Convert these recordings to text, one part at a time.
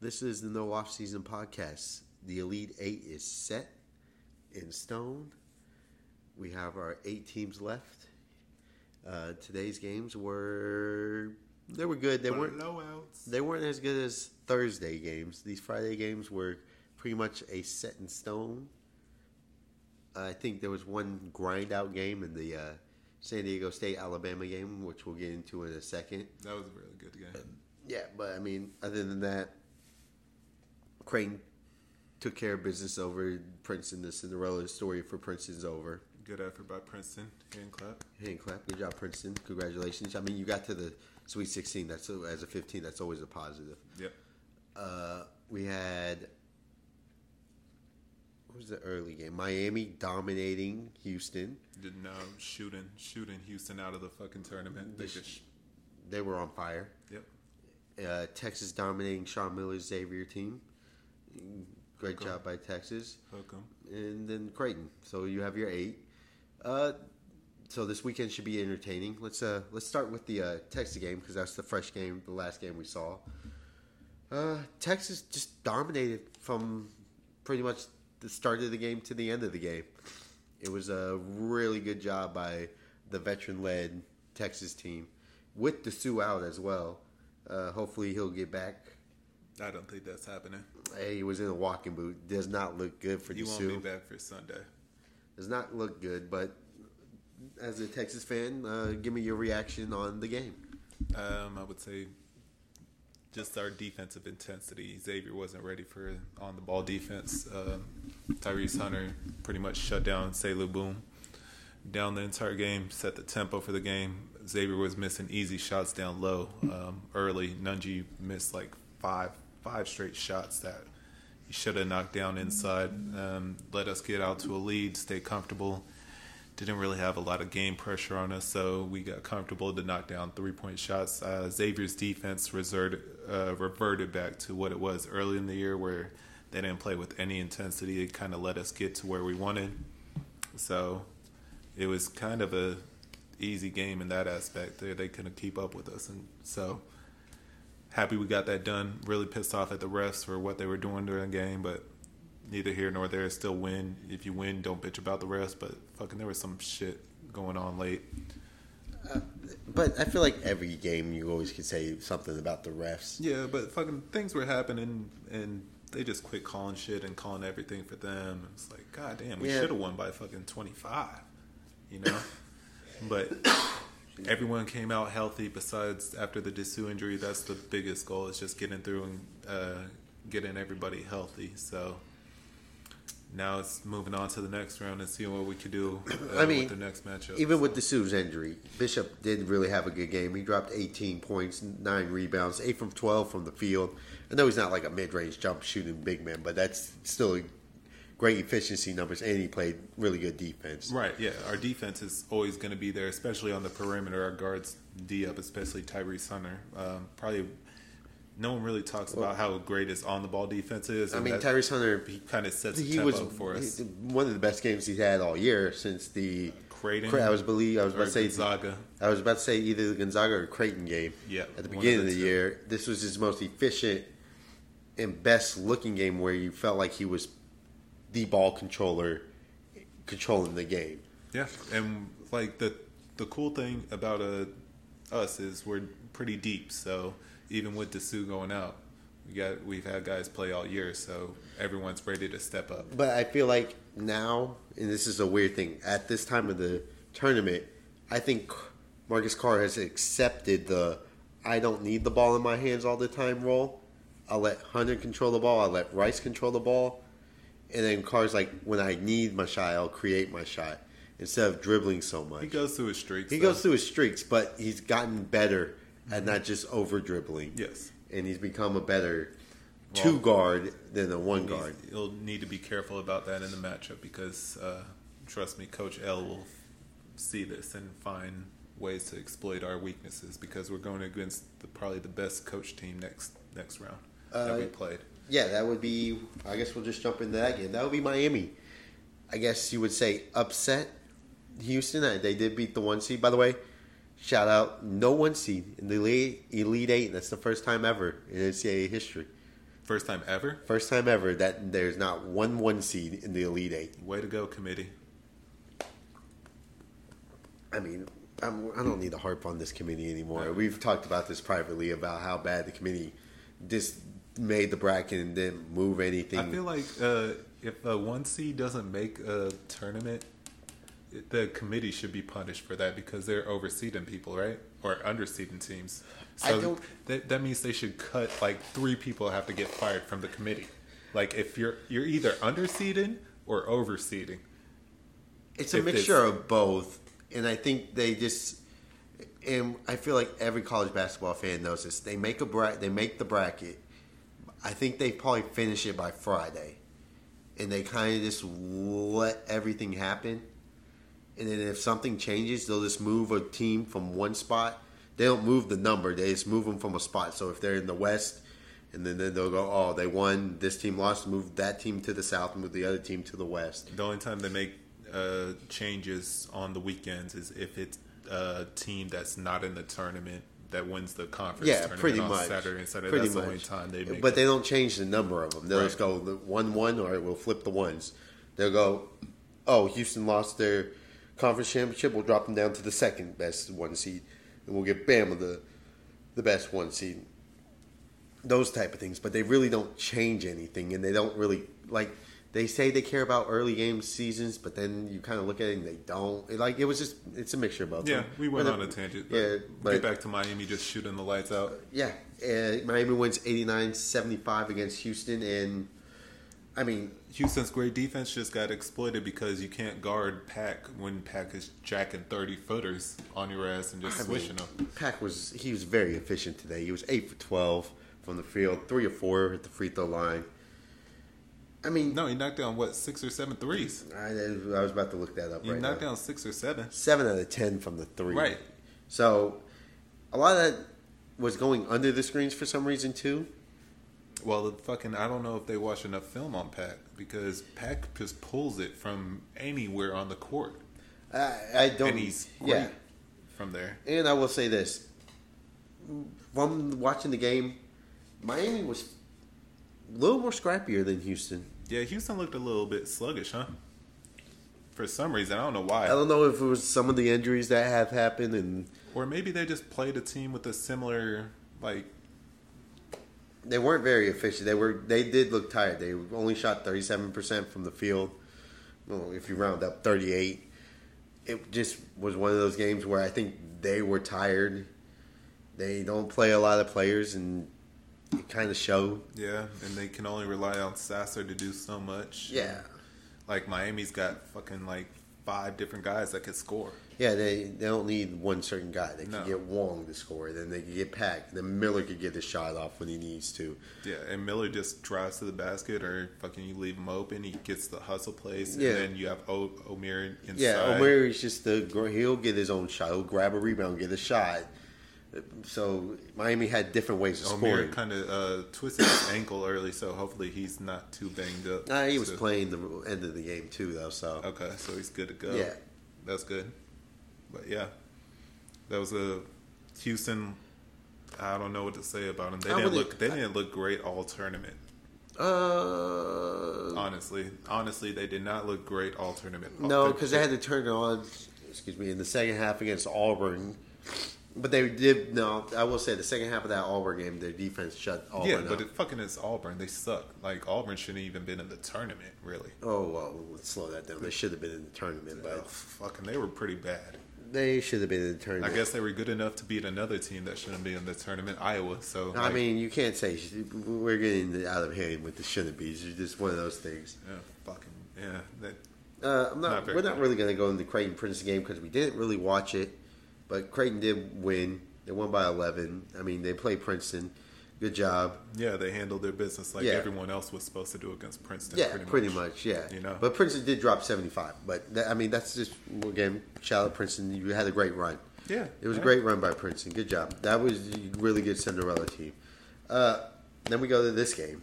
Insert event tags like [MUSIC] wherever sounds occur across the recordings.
This is the No Off Season podcast. The Elite Eight is set in stone. We have our eight teams left. Uh, today's games were they were good. They weren't blowouts. they weren't as good as Thursday games. These Friday games were pretty much a set in stone. I think there was one grind out game in the uh, San Diego State Alabama game, which we'll get into in a second. That was a really good game. Yeah, but I mean, other than that, Creighton took care of business over Princeton. The Cinderella story for Princeton's over. Good effort by Princeton. Hand clap. Hand clap. Good job, Princeton. Congratulations. I mean, you got to the Sweet 16. That's as a 15. That's always a positive. Yep. Uh, we had what was the early game? Miami dominating Houston. Didn't know shooting shooting Houston out of the fucking tournament. They just They were on fire. yep. Uh, Texas dominating Sean Miller's Xavier team. Great job by Texas. Hook 'em. and then Creighton. So you have your eight. Uh, so this weekend should be entertaining. Let's uh let's start with the uh, Texas game because that's the fresh game, the last game we saw. Uh, Texas just dominated from pretty much the start of the game to the end of the game. It was a really good job by the veteran-led Texas team with Disu out as well. Uh, hopefully he'll get back. I don't think that's happening. Hey, he was in a walking boot. Does not look good for the You won't be back for Sunday. does not look good. But as a Texas fan, uh, give me your reaction on the game. Um, I would say just our defensive intensity. Xavier wasn't ready for on the ball defense. Um, Tyrese Hunter pretty much shut down Souley Boum down the entire game, set the tempo for the game. Xavier was missing easy shots down low um, early. Nunge missed like five five straight shots that he should have knocked down inside. Um, let us get out to a lead, stay comfortable. Didn't really have a lot of game pressure on us, so we got comfortable to knock down three point shots. Uh, Xavier's defense reserted, uh, reverted back to what it was early in the year, where they didn't play with any intensity. It kind of let us get to where we wanted. So it was kind of a easy game in that aspect. They, they couldn't keep up with us, and so happy we got that done. Really pissed off at the refs for what they were doing during the game, but neither here nor there. Still win. If you win, don't bitch about the refs. But fucking, there was some shit going on late. Uh, but I feel like every game you always could say something about the refs. Yeah, but fucking things were happening, and they just quit calling shit and calling everything for them. It's like, god damn, we Yeah. should have won by fucking twenty five, you know. [LAUGHS] but everyone came out healthy. Besides, after the Disu injury, that's the biggest goal is just getting through and uh, getting everybody healthy. So now it's moving on to the next round and seeing what we could do. Uh, [CLEARS THROAT] I mean, with the next matchup. Even with the injury, Bishop did really have a good game. He dropped 18 points, nine rebounds, eight from 12 from the field. I know he's not like a mid-range jump shooting big man, but that's still great efficiency numbers, and he played really good defense. Right, yeah. Our defense is always going to be there, especially on the perimeter. Our guards D up, especially Tyrese Hunter. Um, probably no one really talks about how great his on the ball defense is. I mean, that Tyrese Hunter, he kind of sets the he tempo was for us. he- one of the best games he's had all year since the. Creighton I was believe I was about to say Gonzaga. I was about to say either the Gonzaga or Creighton game. Yeah, At the beginning of of the the year, this was his most efficient and best looking game where you felt like he was the ball controller controlling the game. Yeah, and like the the cool thing about uh, us is we're pretty deep. So even with Disu going out, we got we've had guys play all year, so everyone's ready to step up. But I feel like now, and this is a weird thing, at this time of the tournament, I think Marcus Carr has accepted the I don't need the ball in my hands all the time role. I'll let Hunter control the ball. I'll let Rice control the ball. And then Carr's like, when I need my shot, I'll create my shot instead of dribbling so much. He goes through his streaks. He though. goes through his streaks, but he's gotten better at not just over dribbling. Yes. And he's become a better Well, two guard than a one guard. He'll need to be careful about that in the matchup because, uh, trust me, Coach L will see this and find ways to exploit our weaknesses because we're going against the, probably the best coach team next next round that Uh, we played. Yeah, that would be. I guess we'll just jump into that game. That would be Miami. I guess you would say upset Houston. They did beat the one seed, by the way. Shout out, no one seed in the elite, elite eight. That's the first time ever in NCAA history. First time ever. First time ever that there's not one one seed in the Elite Eight. Way to go, committee. I mean, I'm, I don't need to harp on this committee anymore. We've talked about this privately about how bad the committee just made the bracket and didn't move anything. I feel like uh, if a one seed doesn't make a tournament, the committee should be punished for that because they're overseeding people, right? Or underseeding teams. I So don't- that that means they should cut like three people have to get fired from the committee. Like if you're you're either underseeding or overseeding. It's a mixture it's- of both, and I think they just. And I feel like every college basketball fan knows this. They make a bra- They make the bracket. I think they probably finish it by Friday, and they kind of just let everything happen. And then if something changes, they'll just move a team from one spot. They don't move the number; they just move them from a spot. So if they're in the West, and then, then they'll go, "Oh, they won. This team lost. Move that team to the South. Move the other team to the West." The only time they make uh, changes on the weekends is if it's a team that's not in the tournament that wins the conference Yeah, tournament pretty on much. Saturday and Sunday. Pretty that's the much. only time they make but it. they don't change the number of them. They'll just go the one one, or we'll flip the ones. They'll go, oh, Houston lost their conference championship. We'll drop them down to the second best one seed, and we'll give Bama the the best one seed. Those type of things, but they really don't change anything, and they don't really like. They say they care about early game seasons, but then you kind of look at it and they don't. It, like it was just, it's a mixture of both. Yeah, we went on a tangent. But Yeah, but get back to Miami just shooting the lights out. yeah, uh, Miami wins 89-75 against Houston, and I mean, Houston's great defense just got exploited because you can't guard Pack when Pack is jacking thirty footers on your ass and just I mean, swishing them. Pack was he was very efficient today. He was eight for twelve from the field, three or four at the free throw line. I mean, No, he knocked down what six or seven threes. I, I was about to look that up He right knocked now. down six or seven. Seven out of ten from the three. Right. So, a lot of that was going under the screens for some reason too. Well, the fucking I don't know if they watch enough film on Pack because Pack just pulls it from anywhere on the court, I, I don't. and he's great yeah. from there. And I will say this: from watching the game, Miami was a little more scrappier than Houston. Yeah, Houston looked a little bit sluggish, huh? For some reason, I don't know why. I don't know if it was some of the injuries that have happened, and Or maybe they just played a team with a similar like they weren't very efficient. They were they did look tired. They only shot thirty seven percent from the field. Well, if you round up thirty eight, it just was one of those games where I think they were tired. They don't play a lot of players, and kind of show. yeah, and they can only rely on Sasser to do so much. Yeah, Like Miami's got fucking like five different guys that could score. yeah. They they don't need one certain guy. They can No. get Wong to score, then they can get Pack. Then Miller could get the shot off when he needs to. Yeah, and Miller just drives to the basket, or fucking you leave him open. He gets the hustle place, Yeah. and then you have o- Omier inside. Yeah, Omier is just the he'll get his own shot. He'll grab a rebound, get a shot. So Miami had different ways of scoring. Omier kind of uh, twisted his ankle early, so hopefully he's not too banged up. Nah, he was So- playing the end of the game too, though. So Okay, so he's good to go. Yeah. that's good. But yeah, that was a Houston. I don't know what to say about them. They I didn't look. They didn't look great all tournament. uh, Honestly, honestly, they did not look great all tournament. no, because they had to turn it on. Excuse me, in the second half against Auburn. But they did no. I will say the second half of that Auburn game, their defense shut Auburn Yeah, up. but it fucking is Auburn. They suck. Like Auburn shouldn't even been in the tournament, really. oh well, let's slow that down. They should have been in the tournament, But but fucking, they were pretty bad. they should have been in the tournament. I guess they were good enough to beat another team that shouldn't be in the tournament, Iowa. So I like, mean, you can't say we're getting out of hand with the shouldn't be's. It's just one of those things. yeah, fucking yeah. That, Uh, I'm not. Not we're not good. really going to go into the Creighton Princeton game because we didn't really watch it, but Creighton did win. They won by 11. I mean, they played Princeton. Good job. yeah, they handled their business like Yeah. everyone else was supposed to do against Princeton. Yeah, pretty, much. Yeah, You know? But Princeton did drop 75. But that, I mean, that's just again, shout out Princeton. You had a great run. Yeah, It was yeah. a great run by Princeton. Good job. That was a really good Cinderella team. Uh, then we go to this game.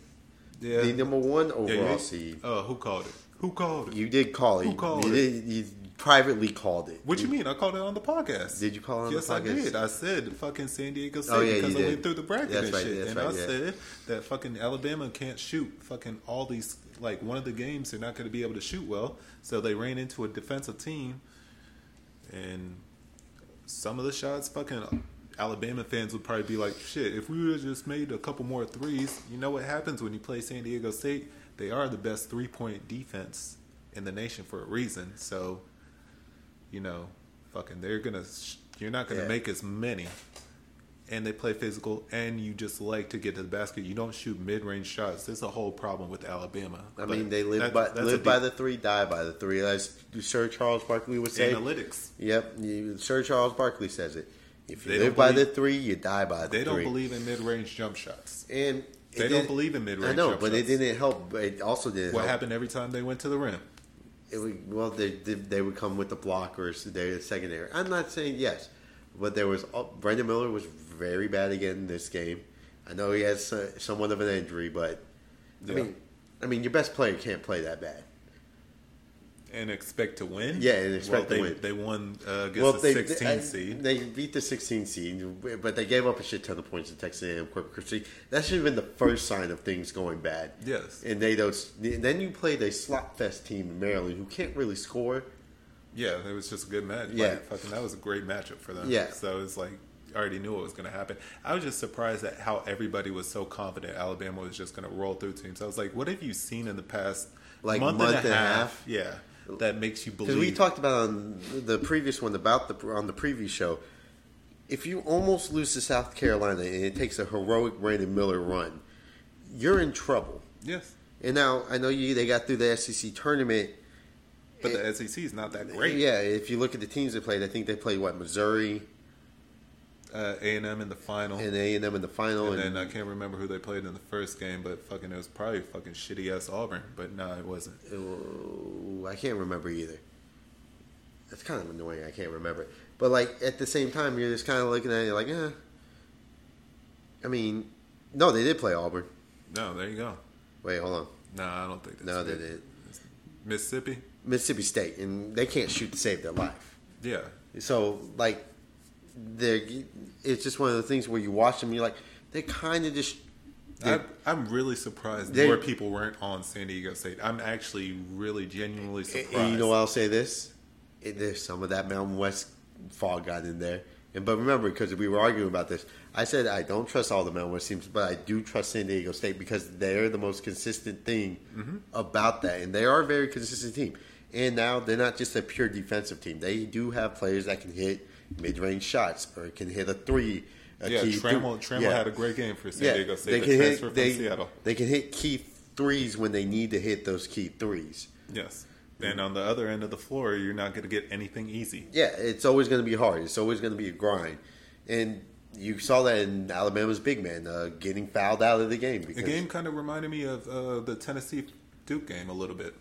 Yeah, The number one Yeah, overall you- seed. Uh, who called it? Who called it? You did call it. Who called you it? Did, you privately called it. What do you mean? I called it on the podcast. Did you call it on the podcast? yes, I did. I said fucking San Diego oh, State Oh, yeah, because I did. went through the bracket That's and right, shit. and right, I yeah. said that fucking Alabama can't shoot fucking all these like one of the games they're not going to be able to shoot well. So they ran into a defensive team, and some of the shots fucking Alabama fans would probably be like, shit, if we would have just made a couple more threes, you know what happens when you play San Diego State? They are the best three point defense in the nation for a reason. So, you know, fucking, they're gonna, you're not gonna Yeah. make as many. And they play physical, and you just like to get to the basket. You don't shoot mid range shots. There's a whole problem with Alabama. I But mean, they live that- by live by the three, die by the three. As Sir Charles Barkley would say. analytics. Yep, Sir Charles Barkley says it. If you They live by the three, you die by the They don't believe in mid range jump shots. and They don't believe in mid-range I know, but it didn't help. It also didn't. What help. happened every time they went to the rim? It would, well, they, they they would come with the blockers. They're secondary. I'm not saying yes, but there was oh, Brandon Miller was very bad again in this game. I know he has uh, somewhat of an injury, but I mean, I mean, your best player can't play that bad. And expect to win. Yeah, and expect well, to they, win. They won uh, against well, the they 16 they, seed. They beat the 16 seed, but they gave up a shit ton of points to Texas A&M Corpus Christi. That should have been the first sign of things going bad. Yes. And they don't. Then you played a slot fest team in Maryland who can't really score. Yeah, it was just a good match. Yeah. Like, fucking, that was a great matchup for them. Yeah. So it's like I already knew what was going to happen. I was just surprised at how everybody was so confident Alabama was just going to roll through teams. I was like, what have you seen in the past Like, month, month and a and a half? half? Yeah, that makes you Because believe. we talked about on the previous one about the on the previous show. If you almost lose to South Carolina and it takes a heroic Brandon Miller run, you're in trouble. yes, And now I know you they got through the SEC tournament. but the SEC is not that great. Yeah, if you look at the teams they played, I think they played what Missouri Uh, A&M in the final. and A and M in the final, And and, then I can't remember who they played in the first game, but fucking it was probably fucking shitty ass Auburn. But no, it wasn't. I can't remember either. That's kind of annoying. I can't remember. But like at the same time, you're just kind of looking at it like, eh. I mean, no, they did play Auburn. No, there you go. Wait, hold on. No, I don't think that's No, they did. Mississippi. Mississippi State, and they can't shoot to save their life. Yeah, So like, they're it's just one of the things where you watch them, you're like, they kind of just. I, they- I'm really surprised They- more people weren't on San Diego State. I'm actually really genuinely surprised. And you know, I'll say this: it, there's some of that Mountain West fog got in there. And but remember, because we were arguing about this, I said I don't trust all the Mountain West teams, but I do trust San Diego State because they're the most consistent thing Mm-hmm. about that, and they are a very consistent team. And now they're not just a pure defensive team; they do have players that can hit mid-range shots or can hit a three. A yeah, key Trammell, Trammell yeah. had a great game for San Diego State. The can hit, they, Seattle. They can hit key threes when they need to hit those key threes. Yes. And on the other end of the floor, you're not going to get anything easy. Yeah, it's always going to be hard. It's always going to be a grind, and you saw that in Alabama's big man uh, getting fouled out of the game. The game kind of reminded me of uh, the Tennessee Duke game a little bit.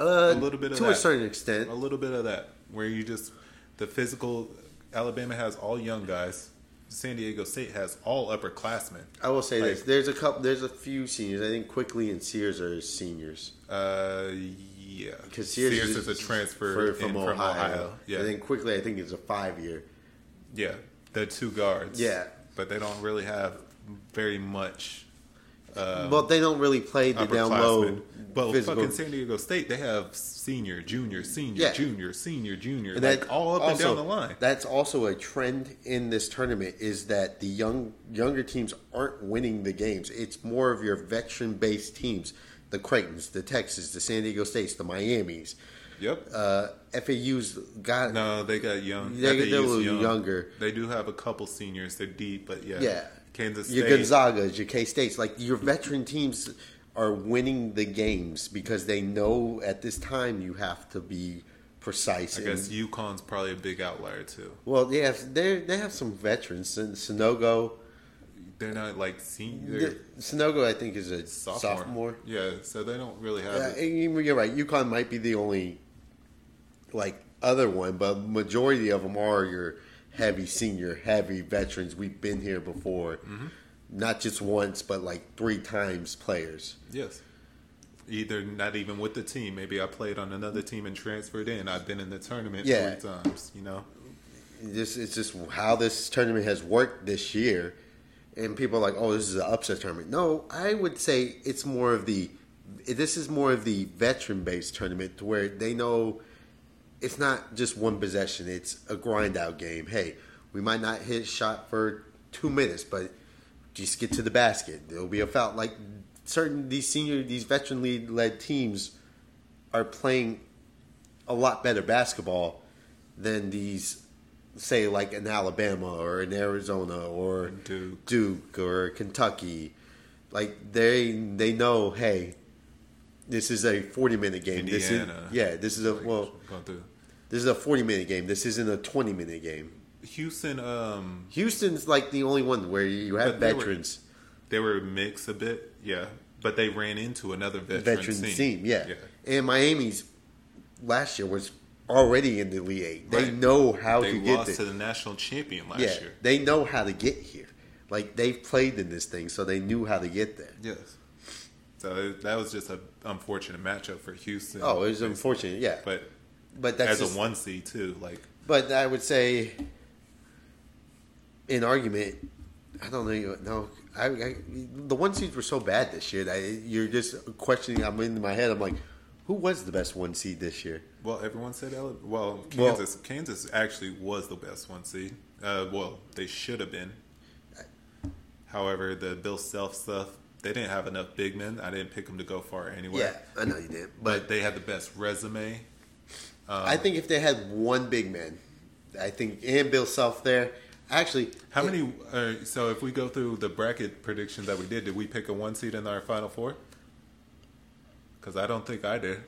uh, a little bit of to a certain extent. A little bit of that, where you just the physical. Alabama has all young guys. San Diego State has all upperclassmen. I will say Like- this: there's a couple, there's a few seniors. I think Quinerly and Sears are seniors Uh, yeah, because Sears, is, a transfer from, from, from Ohio. Ohio. Yeah, I think Quinerly, I think is a five year. yeah, the two guards. Yeah. but they don't really have very much. Um, well, they don't really play the down low. But physical. fucking San Diego State, they have senior, junior, senior, Yeah. junior, senior, junior, And like all up and down the line. That's also a trend in this tournament is that the young younger teams aren't winning the games. It's more of your veteran based teams, the Creightons, the Texas, the San Diego States, the Miamis. Yep. Uh, FAU's got No, they got young. They- they're a little young. younger. They do have a couple seniors. They're deep, but yeah. yeah. Kansas State. Your Gonzagas, your K States, like your veteran teams are winning the games because they know at this time you have to be precise. I and- guess UConn's probably a big outlier too. well, yeah, they they have some veterans. Sanogo, They're not like senior. the, Sanogo, I think is a sophomore. sophomore. Yeah, so they don't really have. Yeah, it. you're right. UConn might be the only like other one, but majority of them are your heavy senior, heavy veterans. We've been here before, Mm-hmm. not just once, but like three times players. Yes. Either not even with the team. Maybe I played on another team and transferred in. I've been in the tournament Yeah. three times. You know. this it's just how this tournament has worked this year, and people are like, "Oh, this is an upset tournament." No, I would say it's more of the this is more of the veteran based tournament to where they know it's not just one possession; it's a grind out game. Hey, we might not hit a shot for two minutes, but just get to the basket. There'll be a foul. Like certain these senior these veteran league led teams are playing a lot better basketball than these say like in Alabama or in Arizona or Duke. Duke or Kentucky. Like they they know, hey, this is a forty minute game. This is Indiana. yeah, this is a well, going through. This is a forty minute game. This isn't a twenty minute game. Houston, um, Houston's like the only one where you have they were- veterans, they were mixed a bit, yeah. But they ran into another veteran, veteran team. team, yeah. yeah. And Miami's last year was already in the Elite Eight. They Right. know how They to get lost there. to the national champion last yeah, year. they know how to get here. Like they've played in this thing, so they knew how to get there. Yes. So that was just an unfortunate matchup for Houston. Oh, it was unfortunate, yeah. But But that's as just, a one seed too, like But I would say, in argument, I don't know. No, I, I the one seeds were so bad this year that you're just questioning. I'm in my head. I'm like, who was the best one seed this year? well, everyone said well, Well- Kansas. Kansas actually was the best one seed. Uh, well, they should have been. However, the Bill Self stuff, they didn't have enough big men. I didn't pick them to go far anyway. Yeah, I know you did, But but they had the best resume. Um, I think if they had one big man, I think and Bill Self there. Actually, How many? Uh, so if we go through the bracket predictions that we did, did we pick a one seed in our final four? Because I don't think I did.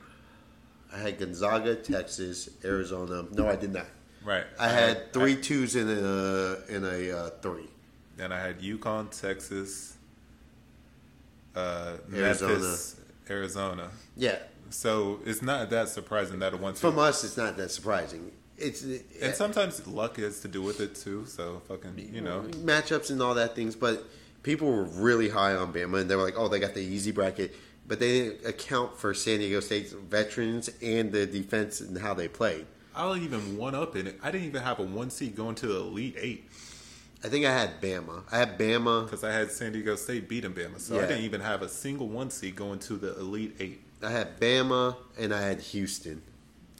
I had Gonzaga, Texas, Arizona. No, I did not. Right. I had three twos in a in a uh, three. Then I had UConn, Texas, uh, Arizona. Memphis, Arizona. Yeah, So it's not that surprising that a one from us, it's not that surprising. It's and sometimes luck has to do with it too. So fucking, you know, matchups and all that things, but people were really high on Bama, and they were like, "Oh, they got the easy bracket," but they didn't account for San Diego State's veterans and the defense and how they played. I'll even one up in it. I didn't even have a one seed going to the Elite Eight I think I had Bama. I had Bama. because I had San Diego State beating Bama. So I didn't even have a single one seed going to the Elite Eight. I had Bama, and I had Houston.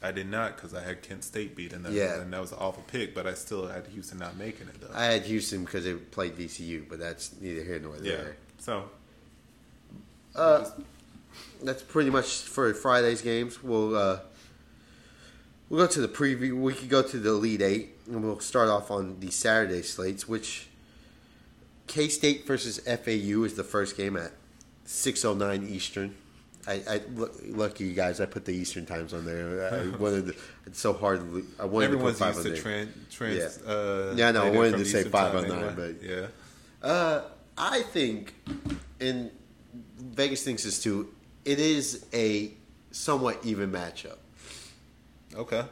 I did not because I had Kent State beating them. Yeah. and that was an awful pick. But I still had Houston not making it though. I had Houston because they played VCU, but that's neither here nor yeah. there. So Uh, that's pretty much for Friday's games. We'll uh, we'll go to the preview. We could go to the Elite Eight, and we'll start off on the Saturday slates. Which K State versus FAU is the first game at six oh nine Eastern. I, I look, lucky you guys. I put the Eastern times on there. I wanted. To, it's so hard. I wanted everyone's to put five used on to there. tran- trans. Yeah. Uh, Yeah, I know, I wanted to say Eastern five on nine, anyway. but- yeah. Uh, I think, and Vegas thinks this too. It is a somewhat even matchup. Okay.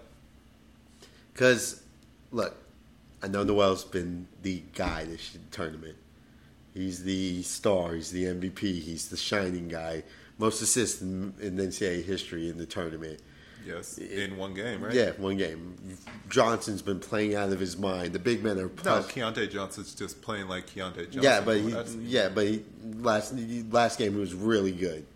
Because, look, I know Nowell's been the guy this tournament. He's the star. He's the MVP. He's the shining guy. Most assists in, in NCAA history in the tournament. Yes. In one game, right? Yeah, one game. Johnson's been playing out of his mind. The big men are No, plus- Keyontae Johnson's just playing like Keyontae Johnson. yeah, but he, yeah, but he, last last game he was really good.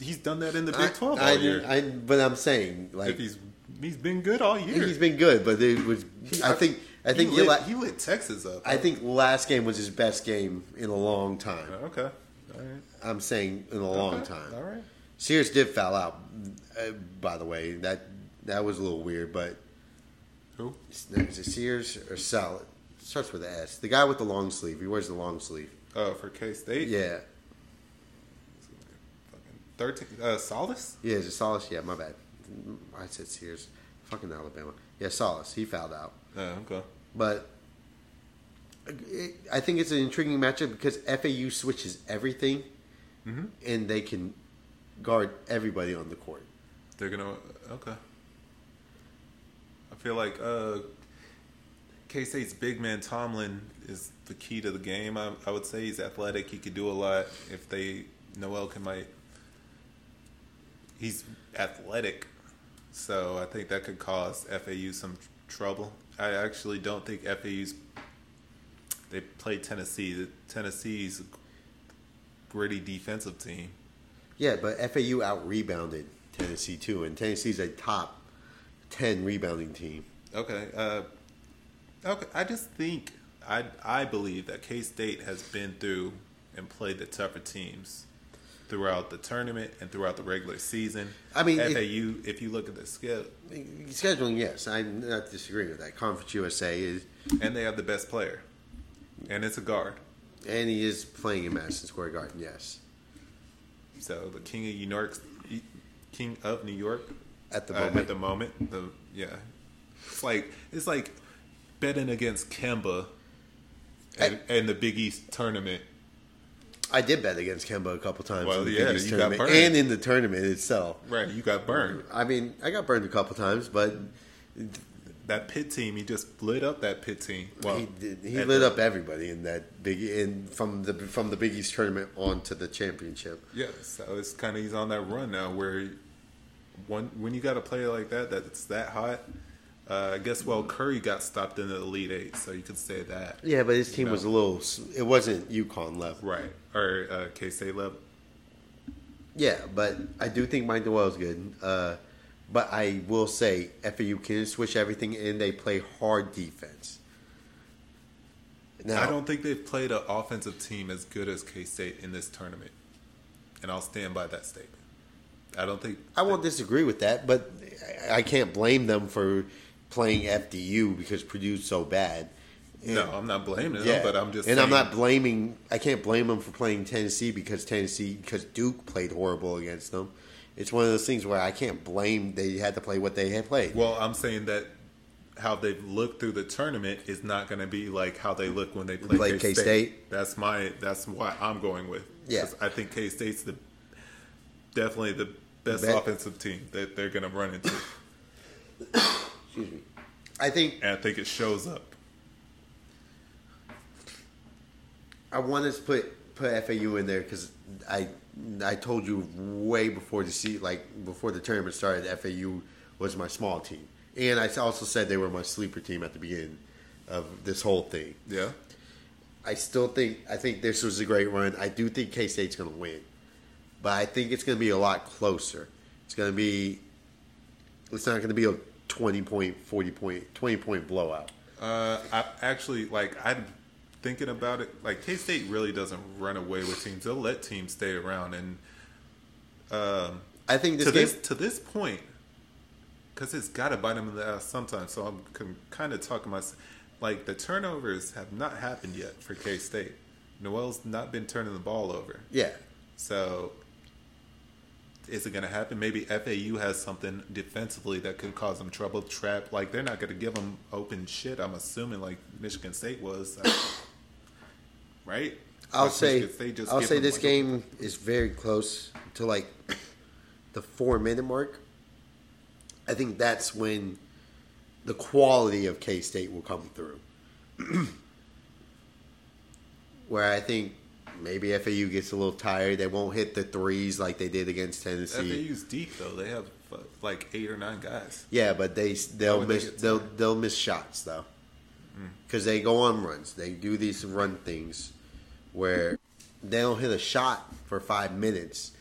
he's done that in the Big Twelve all I, year. I, but I'm saying like if he's he's been good all year. He's been good, but it was. I think. I think he he lit, la- he lit Texas up. I think last game was his best game in a long time. okay. All right. I'm saying in a long time. All right. Sears did foul out. Uh, by the way, that that was a little weird, but Who? is it Sears or Salad? Starts with an S. The guy with the long sleeve. He wears the long sleeve. Oh, for K State. Yeah. Fucking Thirteen. Uh, Solace. Yeah, is it Solace? Yeah, my bad. I said Sears. Fucking Alabama. Yeah, Solace. He fouled out. Oh, okay. But it, I think it's an intriguing matchup because FAU switches everything, Mm-hmm. and they can guard everybody on the court. They're gonna. Okay. I feel like uh, K State's big man Tomlin is the key to the game. I, I would say he's athletic. He could do a lot. If they Nowell can might he's athletic, so I think that could cause FAU some trouble. I actually don't think FAU's. They played Tennessee. Tennessee's gritty defensive team. Yeah, but FAU out rebounded Tennessee too, and Tennessee's a top ten rebounding team. Okay. Uh, okay. I just think I I believe that K State has been through and played the tougher teams throughout the tournament and throughout the regular season. I mean, FAU. it- if you look at the schedule, Scheduling, yes, I'm not disagreeing with that. Conference USA is, and they have the best player, and it's a guard. And he is playing in Madison Square Garden. Yes, So the king of New York, king of New York, at the uh, moment. at the moment, the yeah, it's like it's like betting against Kemba, and, and the Big East tournament. I did bet against Kemba a couple times. Well, in the yeah, Big East you got burned. and in the tournament itself. Right, you got burned. I mean, I got burned a couple times, but That Pitt team, he just lit up that Pitt team. Well, he did, he lit the- up everybody in that big in from the from the Big East tournament on to the championship. Yeah, so it's kind of he's on that run now where one when you got a player like that that's that hot. Uh, I guess well Curry got stopped in the Elite Eight, so you could say that. Yeah, but his team No. was a little. It wasn't UConn level. Right. Or uh, K State level. Yeah, but I do think Mike Nowell's good. Uh, but I will say FAU can switch everything in. they play hard defense. Now, I don't think they've played an offensive team as good as K State in this tournament, and I'll stand by that statement. I don't think I won't disagree with that, but I can't blame them for playing FDU because Purdue's so bad. No, I'm not blaming them, Yeah, but I'm just and saying, I'm not blaming. I can't blame them for playing Tennessee because Tennessee because Duke played horrible against them. It's one of those things where I can't blame they had to play what they had played. Well, I'm saying that how they've looked through the tournament is not going to be like how they look when they play Play K-State. K-State? That's my that's why I'm going with. Yeah. I think K State's the definitely the best Bet- offensive team that they're going to run into, [COUGHS] Excuse me. I think and I think it shows up. I wanted to put put FAU in there because I I told you way before the see like before the tournament started, FAU was my small team, and I also said they were my sleeper team at the beginning of this whole thing. Yeah. I still think I think this was a great run. I do think K State's going to win, but I think it's going to be a lot closer. It's going to be. It's not going to be a twenty point, forty point, twenty point blowout. Uh, I actually like I'm thinking about it. Like K State really doesn't run away with teams; they'll let teams stay around. And um, I think this to game. this to this point, because it's got to bite them in the ass sometimes. So I'm kind of talking myself. Like the turnovers have not happened yet for K State. Nowell's not been turning the ball over. yeah, So is it going to happen? Maybe FAU has something defensively that could cause them trouble. Trap like they're not going to give them open shit. I'm assuming like Michigan State was, right? I'll Like, say I'll say this like, game is very close to like the four minute mark. I think that's when the quality of K State will come through. [CLEARS THROAT] Where I think maybe FAU gets a little tired, they won't hit the threes like they did against Tennessee. FAU's deep though. They have uh, like eight or nine guys. Yeah, but they they'll would they miss they'll they'll miss shots though, because they go on runs. They do these run things where they don't hit a shot for five minutes,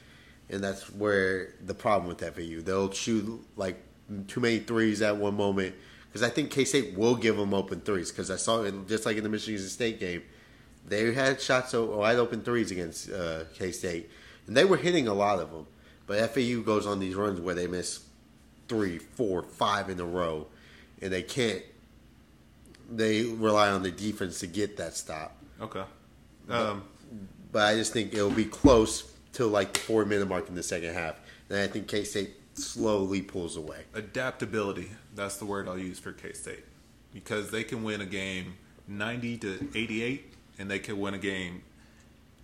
and that's where the problem with FAU. They'll shoot like too many threes at one moment. Because I think K State will give them open threes. Because I saw it just like in the Michigan State game, they had shots wide open threes against uh, K State, and they were hitting a lot of them. But FAU goes on these runs where they miss three, four, five in a row, and they can't. They rely on the defense to get that stop. Okay. Um, But I just think it'll be close till like the four minute mark in the second half, and I think K State slowly pulls away. adaptability. That's the word I'll use for K State because they can win a game 90 to 88 and they can win a game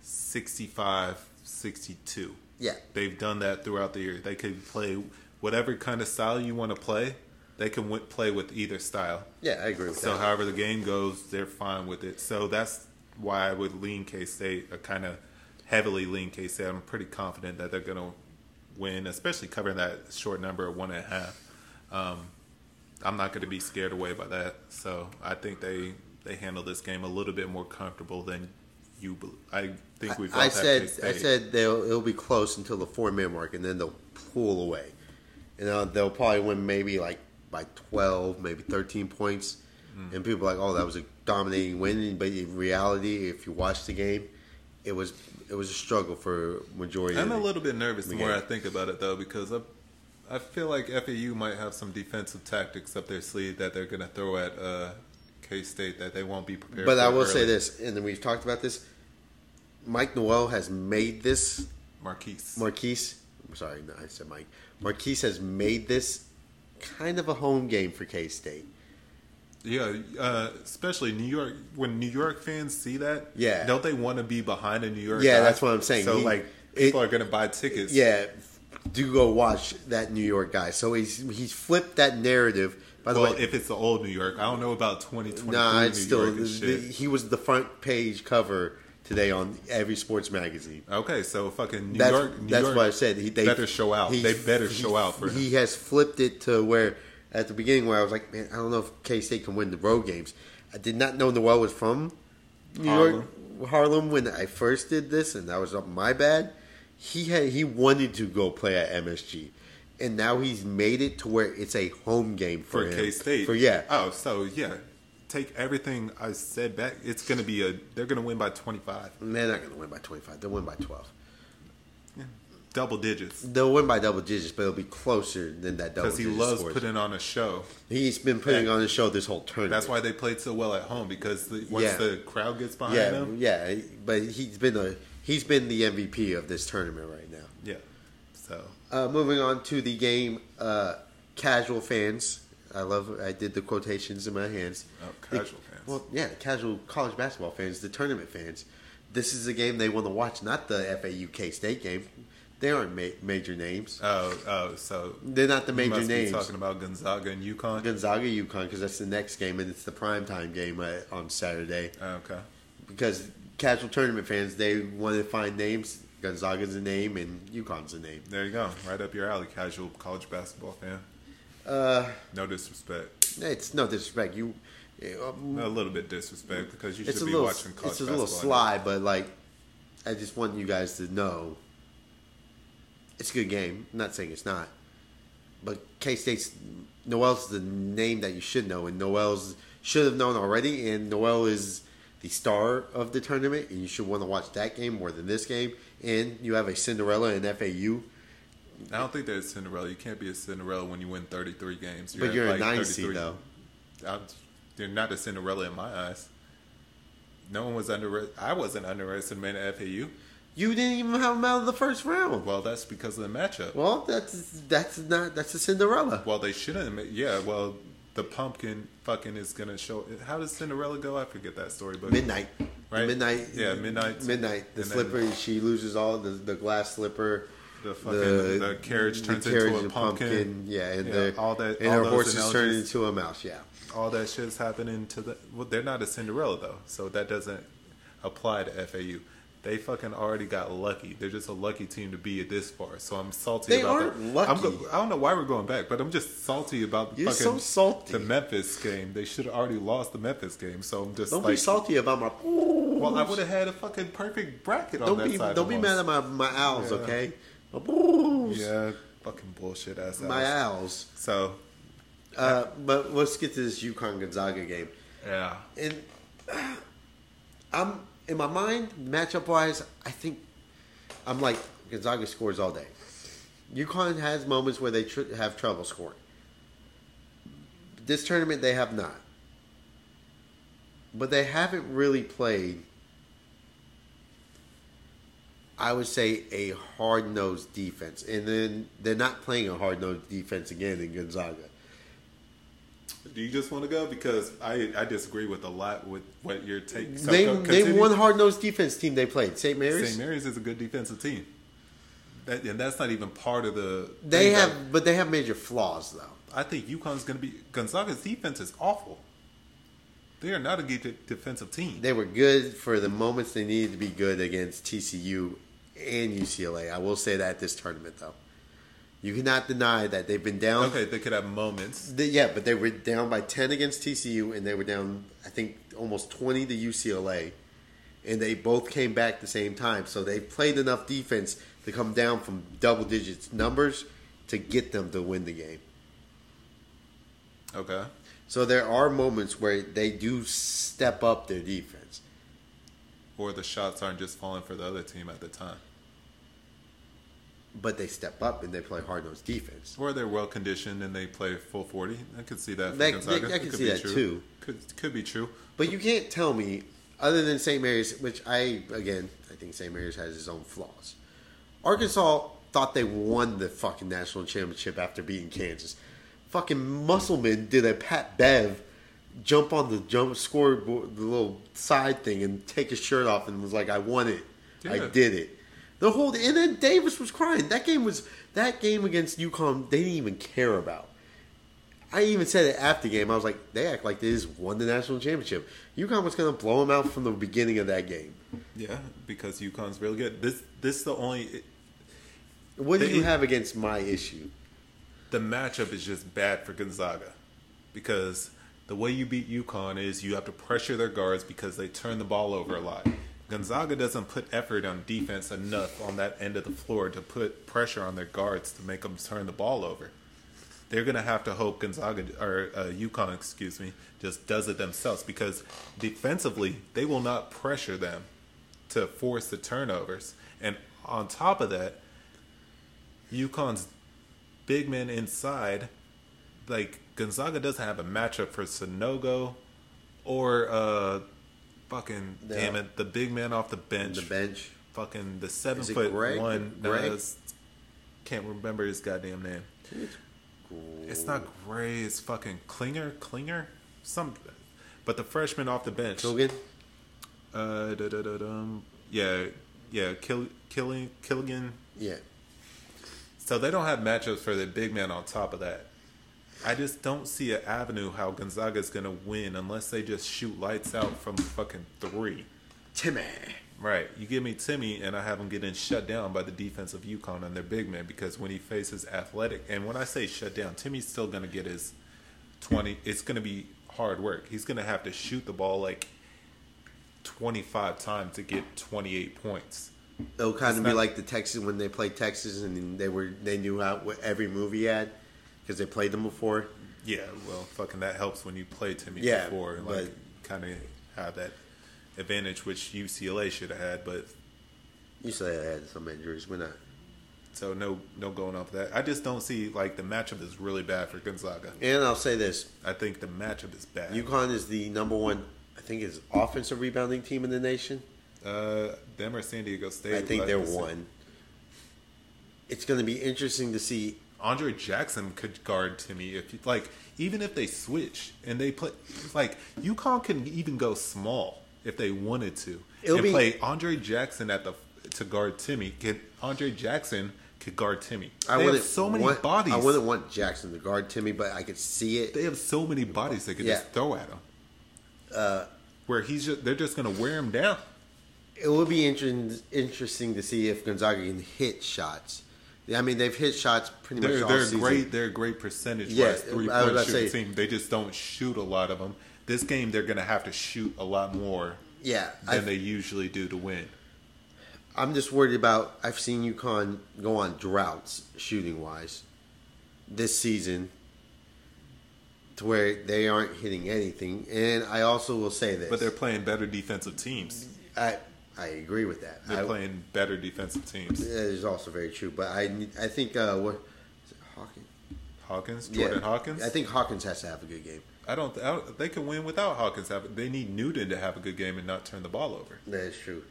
65 62. Yeah, They've done that throughout the year. They could play whatever kind of style you want to play. They can w- play with either style. yeah, I agree with So that. So however the game goes, they're fine with it. So that's why I would lean K State, or kind of heavily lean K State. I'm pretty confident that they're going to win, especially covering that short number of one and a half. Um, I'm not going to be scared away by that. So I think they they handle this game a little bit more comfortable than you. I think we've. I had said. I said they'll it'll be close until the four minute mark, and then they'll pull away, and uh, they'll probably win maybe like by twelve, maybe thirteen points. Hmm. And people are like, oh, that was a dominating win, but in reality, if you watch the game, it was it was a struggle for majority. I'm a little bit nervous the the more. I think about it, though, because I, I feel like FAU might have some defensive tactics up their sleeve that they're going to throw at uh, K State that they won't be prepared. But I will say this, and then we've talked about this. Mike Nowell has made this Markquis. Markquis. I'm sorry, no, I said Mike. Markquis has made this kind of a home game for K State. Yeah, uh, especially New York. When New York fans see that, Yeah. don't they want to be behind a New York? Yeah, guy? that's what I'm saying. So He- like, it- people are going to buy tickets. Yeah, do go watch that New York guy. So he's he's flipped that narrative. By the Well, way, if it's the old New York, I don't know about 2020. nah, New it's still York and shit. the, he was the front page cover today on every sports magazine. okay, so fucking New that's York. New that's York what I said. He they better show out. he- They better he- show out for him. He has flipped it to where at the beginning where I was like, man, I don't know if K State can win the road games. I did not know Nowell was from New York, Harlem when I first did this, and that was my bad. He had he wanted to go play at MSG, and now he's made it to where it's a home game for, for. K State. For yeah, Oh, so yeah, take everything I said back. It's gonna be a. They're gonna win by 25, they're not going to win by twenty five. They'll win by twelve. double digits. They'll win by double digits, but it'll be closer than that double. Because he loves scores. putting on a show. He's been putting on a show this whole tournament. That's why they played so well at home because the, once Yeah. the crowd gets behind Yeah, them, yeah, but he's been a he's been the MVP of this tournament right now. yeah. So Uh, moving on to the game, uh, casual fans. I love. I did the quotations in my hands. Oh, The- casual fans. Well, yeah, casual college basketball fans, the tournament fans. This is a game they want to watch, not the FAU K State game. They aren't ma- major names. oh oh so They're not the major names. talking about Gonzaga and UConn. Gonzaga, UConn, because that's the next game, and it's the primetime game uh, on Saturday. Oh, okay. Because casual tournament fans, they want to find names. Gonzaga's a name, and UConn's a name. There you go. Right up your alley, casual college basketball fan. Uh, No disrespect. it's no disrespect. You, um, A little bit disrespect because you should be little, watching college it's a little sly, but like, I just want you guys to know, it's a good game. I'm not saying it's not, but K State's Nowell's the name that you should know, and Nowell's should have known already, and Nowell is the star of the tournament, and you should want to watch that game more than this game. And you have a Cinderella and FAU, I don't think there's Cinderella. You can't be a Cinderella when you win 33 games. but you're a like, nine seed 33 though. I'm, you're not a Cinderella in my eyes. No one was under. I wasn't underestimating FAU. You didn't even have them out of the first round. Well, that's because of the matchup. Well, that's that's not that's a Cinderella. Well, they shouldn't. Yeah. Well, the pumpkin fucking is gonna show. How does Cinderella go? I forget that story, but Midnight, Right? Midnight, Yeah, midnight. midnight. The then- slipper, she loses all the the glass slipper. The fucking the, carriage turns into a and pumpkin. Yeah, and Yeah, the, all that- and all her those horses turn into a mouse. Yeah, All that shit's happening to the. Well, they're not a Cinderella though, so that doesn't apply to FAU. They fucking already got lucky. They're just a lucky team to be at this far. So I'm salty They about aren't that. Lucky. go, I don't know why we're going back, but I'm just salty about You're fucking so salty. the Memphis game. They should have already lost the Memphis game. So I'm just don't like, be salty about my. well, I would have had a fucking perfect bracket on Don't that be side. don't be mad at my my owls, Yeah. okay? Yeah, fucking bullshit ass. my owls. So Uh, but let's get to this UConn Gonzaga game. yeah, And uh, [SIGHS] I'm in my mind, matchup wise, I think I'm like Gonzaga scores all day. UConn has moments where they tr- have trouble scoring. This tournament, they have not. But they haven't really played, I would say, a hard nosed defense. And then they're not playing a hard nosed defense again in Gonzaga. Do you just want to go because I I disagree with a lot with what you're taking. So name, name one hard nosed defense team they played. St. Mary's? St. Mary's is a good defensive team, that, and that's not even part of the. They have, that- but they have major flaws though. I think UConn's going to be Gonzaga's defense is awful. They are not a good defensive team. They were good for the moments they needed to be good against TCU and UCLA. I will say that this tournament though. You cannot deny that they've been down. Okay, they could have moments. They- yeah, but they were down by 10 against TCU, and they were down, I think, almost 20 to UCLA. And they both came back the same time. So they played enough defense to come down from double digits numbers to get them to win the game. Okay. So there are moments where they do step up their defense. Or the shots aren't just falling for the other team at the time. But they step up and they play hard nosed defense. Or they're well conditioned and they play full 40. I could see that. That- Gonzaga. I could see be that true. too. Could, could be true. But you can't tell me, other than St. Mary's, which I, again, I think St. Mary's has its own flaws. Arkansas thought they won the fucking national championship after beating Kansas. Fucking Musselman did a Pat Bev jump on the jump scoreboard, the little side thing, and take his shirt off and was like, I won it. I did it. The whole, and then Davis was crying. That game was, that game against UConn, they didn't even care about. I even said it after the game. I was like, they act like they just won the national championship. UConn was going to blow them out from the beginning of that game. Yeah, because UConn's really good. This this is the only What do They- you have against my issue? the matchup is just bad for Gonzaga because the way you beat UConn is you have to pressure their guards because they turn the ball over a lot. Gonzaga doesn't put effort on defense enough on that end of the floor to put pressure on their guards to make them turn the ball over. They're gonna have to hope Gonzaga or uh, UConn, excuse me, just does it themselves because defensively they will not pressure them to force the turnovers. And on top of that, UConn's big men inside, like Gonzaga doesn't have a matchup for Sanogo or uh fucking No. damn it, the big man off the bench. The bench. Fucking the seven foot Greg? one Greg? it's- can't remember his goddamn name. It's not Gray, it's fucking Klinger, Klinger? Some but the freshman off the bench. Kilgan? Uh da, da, da, dum. yeah, yeah, Kill, Killing Killigan Yeah. so they don't have matchups for the big man on top of that. I just don't see an avenue how Gonzaga is going to win unless they just shoot lights out from fucking three. Timme. Right. You give me Timme, and I have him getting shut down by the defense of UConn and their big man because when he faces athletic, and when I say shut down, Timme's still going to get his 20. It's going to be hard work. He's going to have to shoot the ball like 25 times to get 28 points. It'll kind It's of be not- like the Texas when they played Texas and they were they knew how every move he had because they played them before. Yeah, well, fucking that helps when you play Timme Yeah, before, and like kind of have that advantage, which UCLA should have had. But You said I had some injuries. We're not. so no, no going off that. I just don't see like the matchup is really bad for Gonzaga. And I'll say this: I think the matchup is bad. UConn is the number one. I think is offensive rebounding team in the nation. uh, them or San Diego State? I think they're one. It's going to be interesting to see. Andre Jackson could guard Timme if you, like even if they switch and they play like UConn can even go small if they wanted to It'll and be- play Andre Jackson at the to guard Timme. Get Andre Jackson could guard Timme. I they have so many want, bodies. I wouldn't want Jackson to guard Timme, but I could see it. they have so many bodies they could just throw at him. Uh, Where he's just they're just gonna wear him down. it would be interesting interesting to see if Gonzaga can hit shots. I mean, they've hit shots pretty much They're all they're season. great. They're a great percentage Yeah, wise three point shooting say- team. They just don't shoot a lot of them. This game they're gonna have to shoot a lot more Yeah, than I, they usually do to win. I'm just worried about. I've seen UConn go on droughts shooting wise this season, to where they aren't hitting anything. And I also will say this, But they're playing better defensive teams. I I agree with that. They're I, playing better defensive teams. That is also very true. But I I think uh, what is it Hawkins? Hawkins, Jordan Yeah, Hawkins. I think Hawkins has to have a good game. I don't. I don't- They can win without Hawkins. Have they need Newton to have a good game and not turn the ball over. That is true.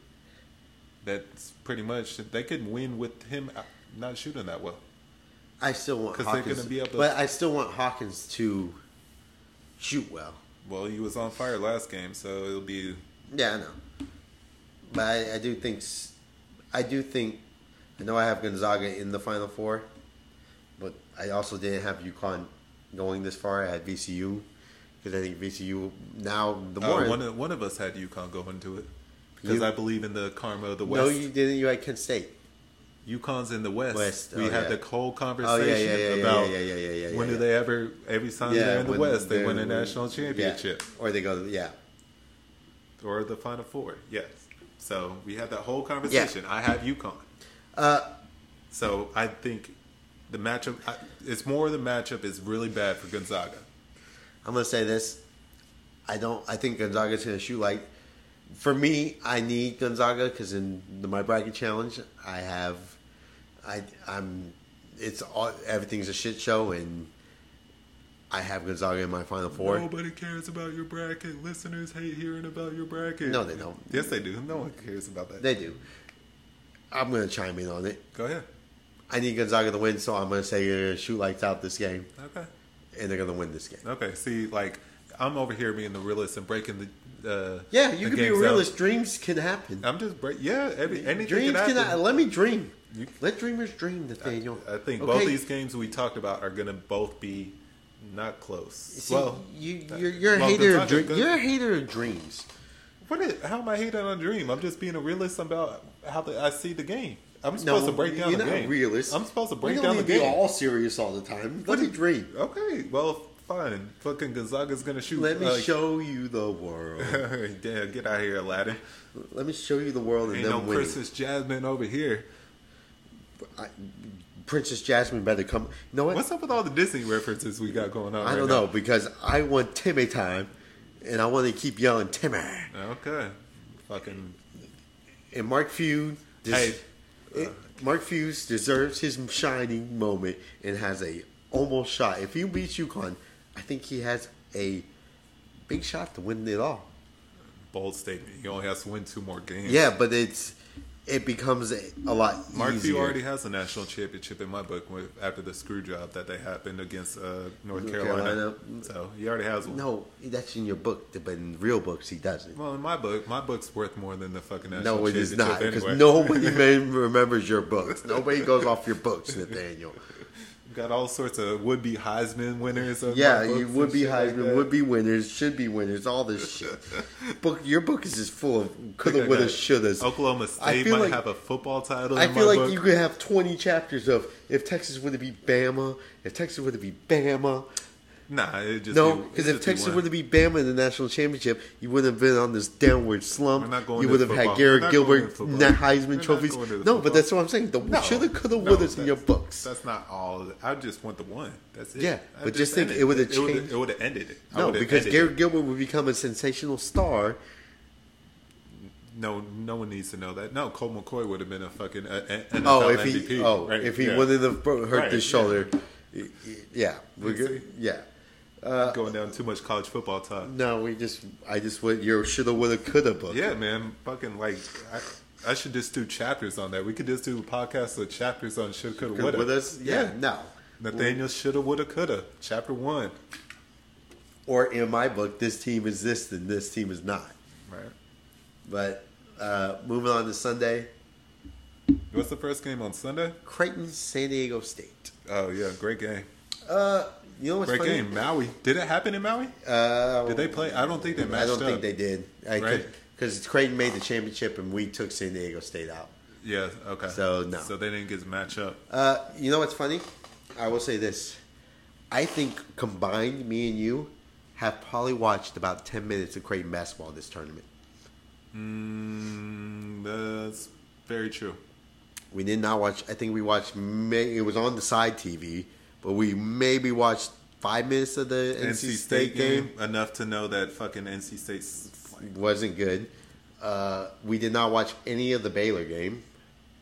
That's pretty much. They could win with him not shooting that well. I still want 'Cause they're gonna be able but I still want Hawkins to shoot well. Well, he was on fire last game, so it'll be. Yeah, I know. But I, I do think I do think I know I have Gonzaga in the Final Four, but I also didn't have UConn going this far. I had VCU because I think VCU now the more Uh, one of one of us had UConn going into it because You- I believe in the karma of the West. no you didn't you had Kent State. UConn's in the West. West, we oh, had yeah. the whole Oh conversation yeah, yeah, yeah, about yeah, yeah, yeah, yeah. when do they ever every time they're in the West they win a national championship or they go, yeah. or the Final Four. Yes. So we had that whole conversation. I have UConn. Uh, So I think the matchup. It's more the matchup is really bad for Gonzaga. I'm gonna say this. I don't. I think Gonzaga's gonna shoot like. For me, I need Gonzaga because in the, my bracket challenge, I have, I I'm, it's all everything's a shit show, and I have Gonzaga in my final four. Nobody cares about your bracket. Listeners hate hearing about your bracket. No, they don't. Yes, they do. No one cares about that. They do. I'm gonna chime in on it. Go ahead. I need Gonzaga to win, so I'm gonna say you're gonna shoot lights out this game, Okay. and they're gonna win this game. Okay. See, like I'm over here being the realist and breaking the. Uh, Yeah, you can be a realist. Dreams can happen. I'm just break. Yeah, every anything Dreams can can. happen. Let me dream. You- Let dreamers dream, Nathaniel. I think Okay? both these games we talked about are going to both be not close. See, well, you, you're, you're a well, hater. Of dream, Gon- you're a hater of dreams. What is, how am I hating on a Dream? I'm just being a realist about how the, I see the game. I'm No, supposed to break down the game. a realist. I'm supposed to break you down the game. be all serious all the time. Let me dream. Okay, well, fine. Fucking Gonzaga's gonna shoot. Let me like- show you the world. [LAUGHS] yeah, get out of here, Aladdin. Let me show you the world and Ain't then no win. Princess Jasmine over here. I, Princess Jasmine better come. You know what? What's up with all the Disney references we got going on? I right don't now? know because I want Timme time, and I want to keep yelling Timme. Okay, fucking. And Mark Few, des- Hey, it- Mark Fuse deserves his shining moment and has a almost shot. If he beats UConn, I think he has a big shot to win it all. bold statement. He only has to win two more games. Yeah, but it's it becomes a, lot Mark easier. Few already has a national championship in my book after the screw job that they happened against uh, North, North Carolina. Carolina. So he already has one. No, that's in your book, but in real books he doesn't. Well, in my book, my book's worth more than the fucking national championship. No, it is not because anyway. nobody [LAUGHS] remembers your books. Nobody goes off your books, Nathaniel. Got all sorts of would-be Heisman winners. Yeah, you would be shit like Heisman, would be winners, should be winners, all this shit. [LAUGHS] Book, your book is just full of coulda, woulda, shouldas. Oklahoma State might like- have a football title. I in feel my like book. you could have twenty chapters of if Texas would have beat Bama, if Texas would have beat Bama. Nah, it just No, because if be Texas one. would have beat Bama in the national championship, you wouldn't have been on this downward slump. We're you would have had We're Garrett Gilbert. We're Heisman trophies. going to the No, football. but that's what I'm saying. The No, shoulda, coulda, no, wouldas in your books. That's not all. I just want the one. That's it. Yeah, I but just think ended it would've changed- It would have ended it. No, because Garrett it. Gilbert would become a sensational star. No, no one needs to know that. No, Colt McCoy would have been a fucking Oh, if MVP. he oh right? if he yeah. wouldn't have hurt Right, his shoulder, yeah, we're good. Yeah. Uh, going down too much college football talk. No, we just I just went your shoulda, woulda, coulda book. Yeah, man, fucking like I, I should just do chapters on that. We could just do podcasts with chapters on shoulda, coulda Could woulda with us. Yeah, no. Nathaniel shoulda woulda coulda. Chapter one. Or in my book, this team is this and this team is not. Right. But uh, moving on to Sunday, What's the first game on Sunday? Creighton, San Diego State. Oh yeah, great game. Uh, you know what's Great funny? game. Maui. Did it happen in Maui? Uh, Did they play? I don't think they matched up. I don't up. think they did. Right. Because Creighton made the championship and we took San Diego State out. Yeah. Okay. So, no. So they didn't get to match up. Uh, you know what's funny? I will say this. I think combined, me and you have probably watched about 10 minutes of Creighton basketball this tournament. Mm, that's very true. We did not watch, I think we watched, may, it was on the side TV, but we maybe watched five minutes of the NC, State, game. enough to know that fucking NC State Wasn't good. Uh, we did not watch any of the Baylor game.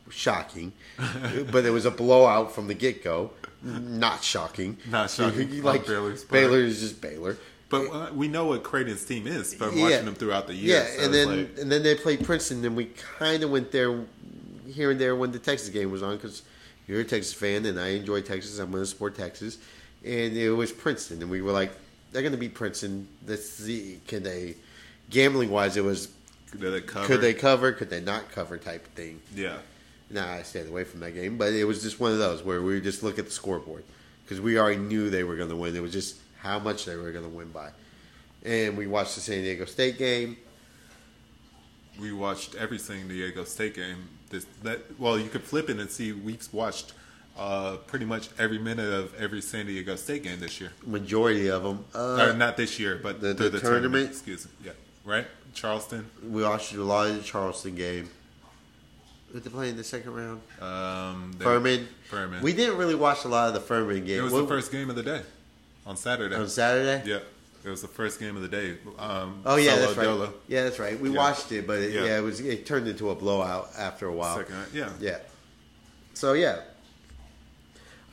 Shocking. [LAUGHS] but it was a blowout from the get go. Not shocking. Not [LAUGHS] shocking. like Baylor's. Baylor is just Baylor. But uh, we know what Creighton's team is from Yeah. watching them throughout the year. Yeah, so and then like- and then they played Princeton, and we kind of went there here and there when the Texas game was on because you're a Texas fan, and I enjoy Texas. I'm going to support Texas, and it was Princeton, and we were like, they're going to beat Princeton. Let's see, can they? Gambling wise, it was did they cover? could they cover, could they not cover type of thing. Yeah. Nah, I stayed away from that game, but it was just one of those where we just look at the scoreboard because we already knew they were going to win. It was just how much they were going to win by, and we watched the San Diego State game. We watched every San Diego State game. This that well, you could flip it and see. We've watched uh, pretty much every minute of every San Diego State game this year. Majority of them. Uh, or not this year, but the- the the, tournament. tournament? Excuse me. Yeah. Right. Charleston. we watched a lot of the Charleston game. Who they play in the second round? Um, Furman. Furman. We didn't really watch a lot of the Furman game. it was What- the first game of the day on Saturday. on Saturday. yeah. It was the first game of the day. Um, Oh yeah, that's right. Dolo. Yeah, that's right. We Yeah. watched it, but it, yeah. Yeah. it was it turned into a blowout after a while. Second, yeah. Yeah. So yeah,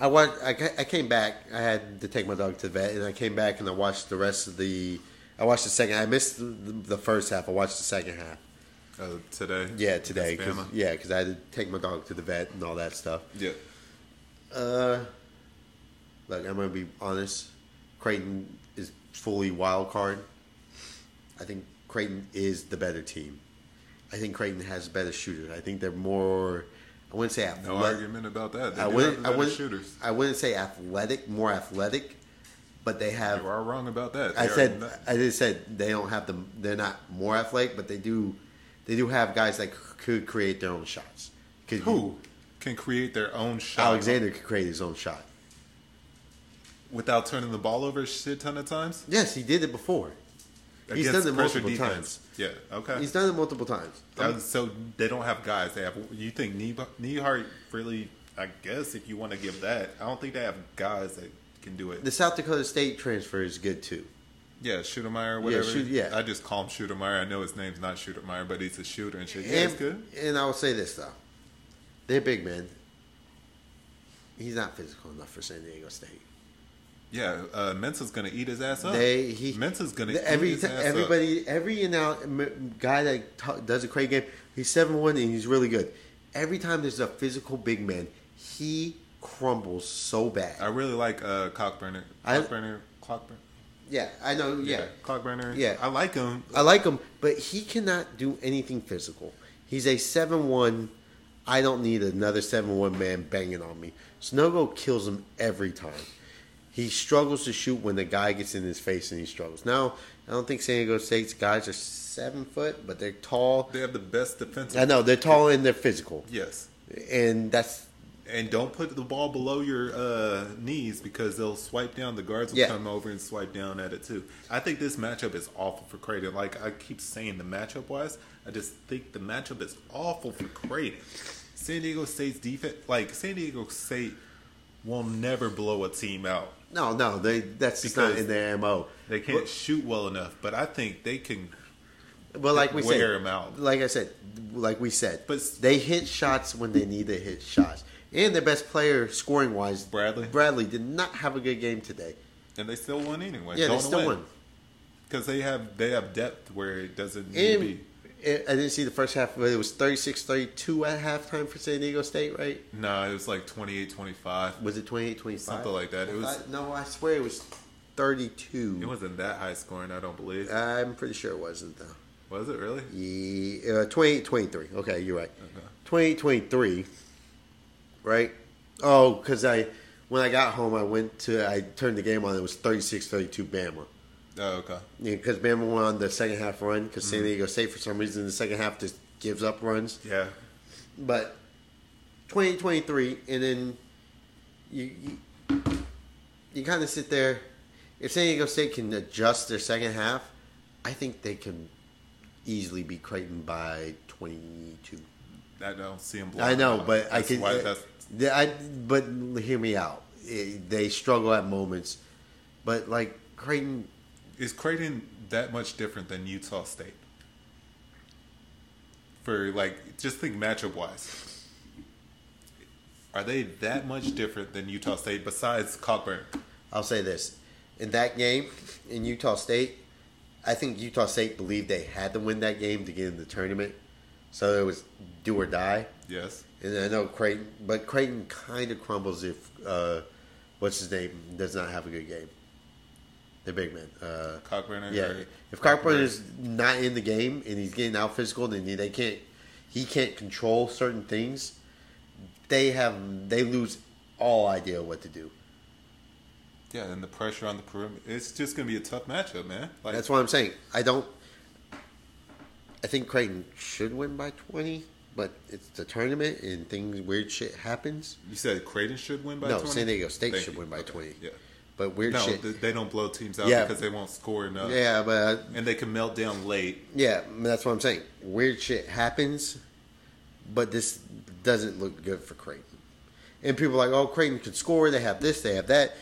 I watched. I, I came back. I had to take my dog to the vet, and I came back and I watched the rest of the. I watched the second. I missed the, the first half. I watched the second half. Uh, today. Yeah, today. 'cause- yeah, because I had to take my dog to the vet and all that stuff. Yeah. Uh, look, I'm gonna be honest. Creighton fully wild card. I think Creighton is the better team. I think Creighton has better shooters. I think they're more. I wouldn't say No athletic. argument about that. They I wouldn't. I wouldn't. shooters. I wouldn't say athletic. More athletic, but they have. You are wrong about that. I They are said. not- I just said they don't have them. They're not more athletic, but they do. They do have guys that could create their own shots. 'Cause who can create their own shot Alexander could create his own shot. Without turning the ball over a shit ton of times? Yes, he did it before. He's done it multiple defense. Yeah. Okay. He's done it multiple times. Uh, so they don't have guys. They have. You think Nembhard really? I guess if you want to give that, I don't think they have guys that can do it. The South Dakota State transfer is good too. Yeah, Shootermeyer, whatever. Shoot- yeah. I just call him Shootermeyer. I know his name's not Shootermeyer, but he's a shooter and shit. Yeah, and, good. and I will say this though, they're big men. He's not physical enough for San Diego State. Yeah, uh, Mensah's gonna eat his ass up. They he Mensah's gonna the- eat his ass up. everybody every you know guy that t- does a great game. He's seven one and he's really good. Every time there's a physical big man, he crumbles so bad. I really like uh, Cockburner. I- Cockburner. Cockburner. yeah, I know. Yeah, Cockburner. Yeah. I like him. I like him, but he cannot do anything physical. He's a seven one. I don't need another seven one man banging on me. Sanogo kills him every time. He struggles to shoot when the guy gets in his face and he struggles. Now, I don't think San Diego State's guys are seven foot, but they're tall. They have the best defensive. I know they're tall and they're physical, Yes. and that's And don't put the ball below your uh, knees because they'll swipe down. The guards will Yeah. come over and swipe down at it too. I think this matchup is awful for Creighton. Like I keep saying, the matchup wise, I just think the matchup is awful for Creighton. San Diego State's defense, like San Diego State, will never blow a team out. No, no. They that's just not Because in their mo. They can't shoot well enough, but I think they can. But like we said, wear 'em out. Like I said, like we said, But- they hit shots when they need to hit shots. And their best player, scoring wise, Bradley? Bradley did not have a good game today. And they still won anyway. Yeah, they still won. because they have they have depth where it doesn't need to And be. I didn't see the first half, but it was 36-32 at halftime for San Diego State, right? No, it was like 28-25. Was it 28-25? Something like that. It was. I- no, I swear it was 32. It wasn't that high scoring, I don't believe. I'm pretty sure it wasn't, though. Was it really? Yeah, uh, 28 23. Okay, you're right. 28 23. Right? Oh, because I, when I got home, I went to, I turned the game on. It was 36 32 Bama. Oh, okay. Because Bama won on the second half run. Because Mm-hmm. San Diego State, for some reason, the second half just gives up runs. Yeah. But 2023, and then you, you, you kind of sit there. If San Diego State can adjust their second half, I think they can easily beat Creighton by 22. I don't see him. I know, but out. I can. why- uh, that's- I, but hear me out. Eh, They struggle at moments, but like Creighton, is Creighton that much different than Utah State? For like, just think matchup wise. Are they that much different than Utah State besides Cockburn? I'll say this: in that game in Utah State, I think Utah State believed they had to win that game to get in the tournament, so it was do or die. Yes. And I know Creighton, but Creighton kind of crumbles if uh, what's his name does not have a good game. The big man. Uh, Cockburn. yeah, or- if Cockburn is not in the game and he's getting out physical, then they can't. He can't control certain things. They have they lose all idea what to do. Yeah, and the pressure on the perimeter. It's just gonna be a tough matchup, man. Like That's what I'm saying. I don't. I think Creighton should win by twenty. but it's the tournament and things weird shit happens. You said Creighton should win by No, 20? San Diego State Thank should you. win by Okay. 20. Yeah. But weird No, shit. th- they don't blow teams out Yeah. because they won't score enough. yeah, but And they can melt down late. yeah, that's what I'm saying. Weird shit happens, but this doesn't look good for Creighton. And people are like, oh, Creighton could score. They have this. They have that.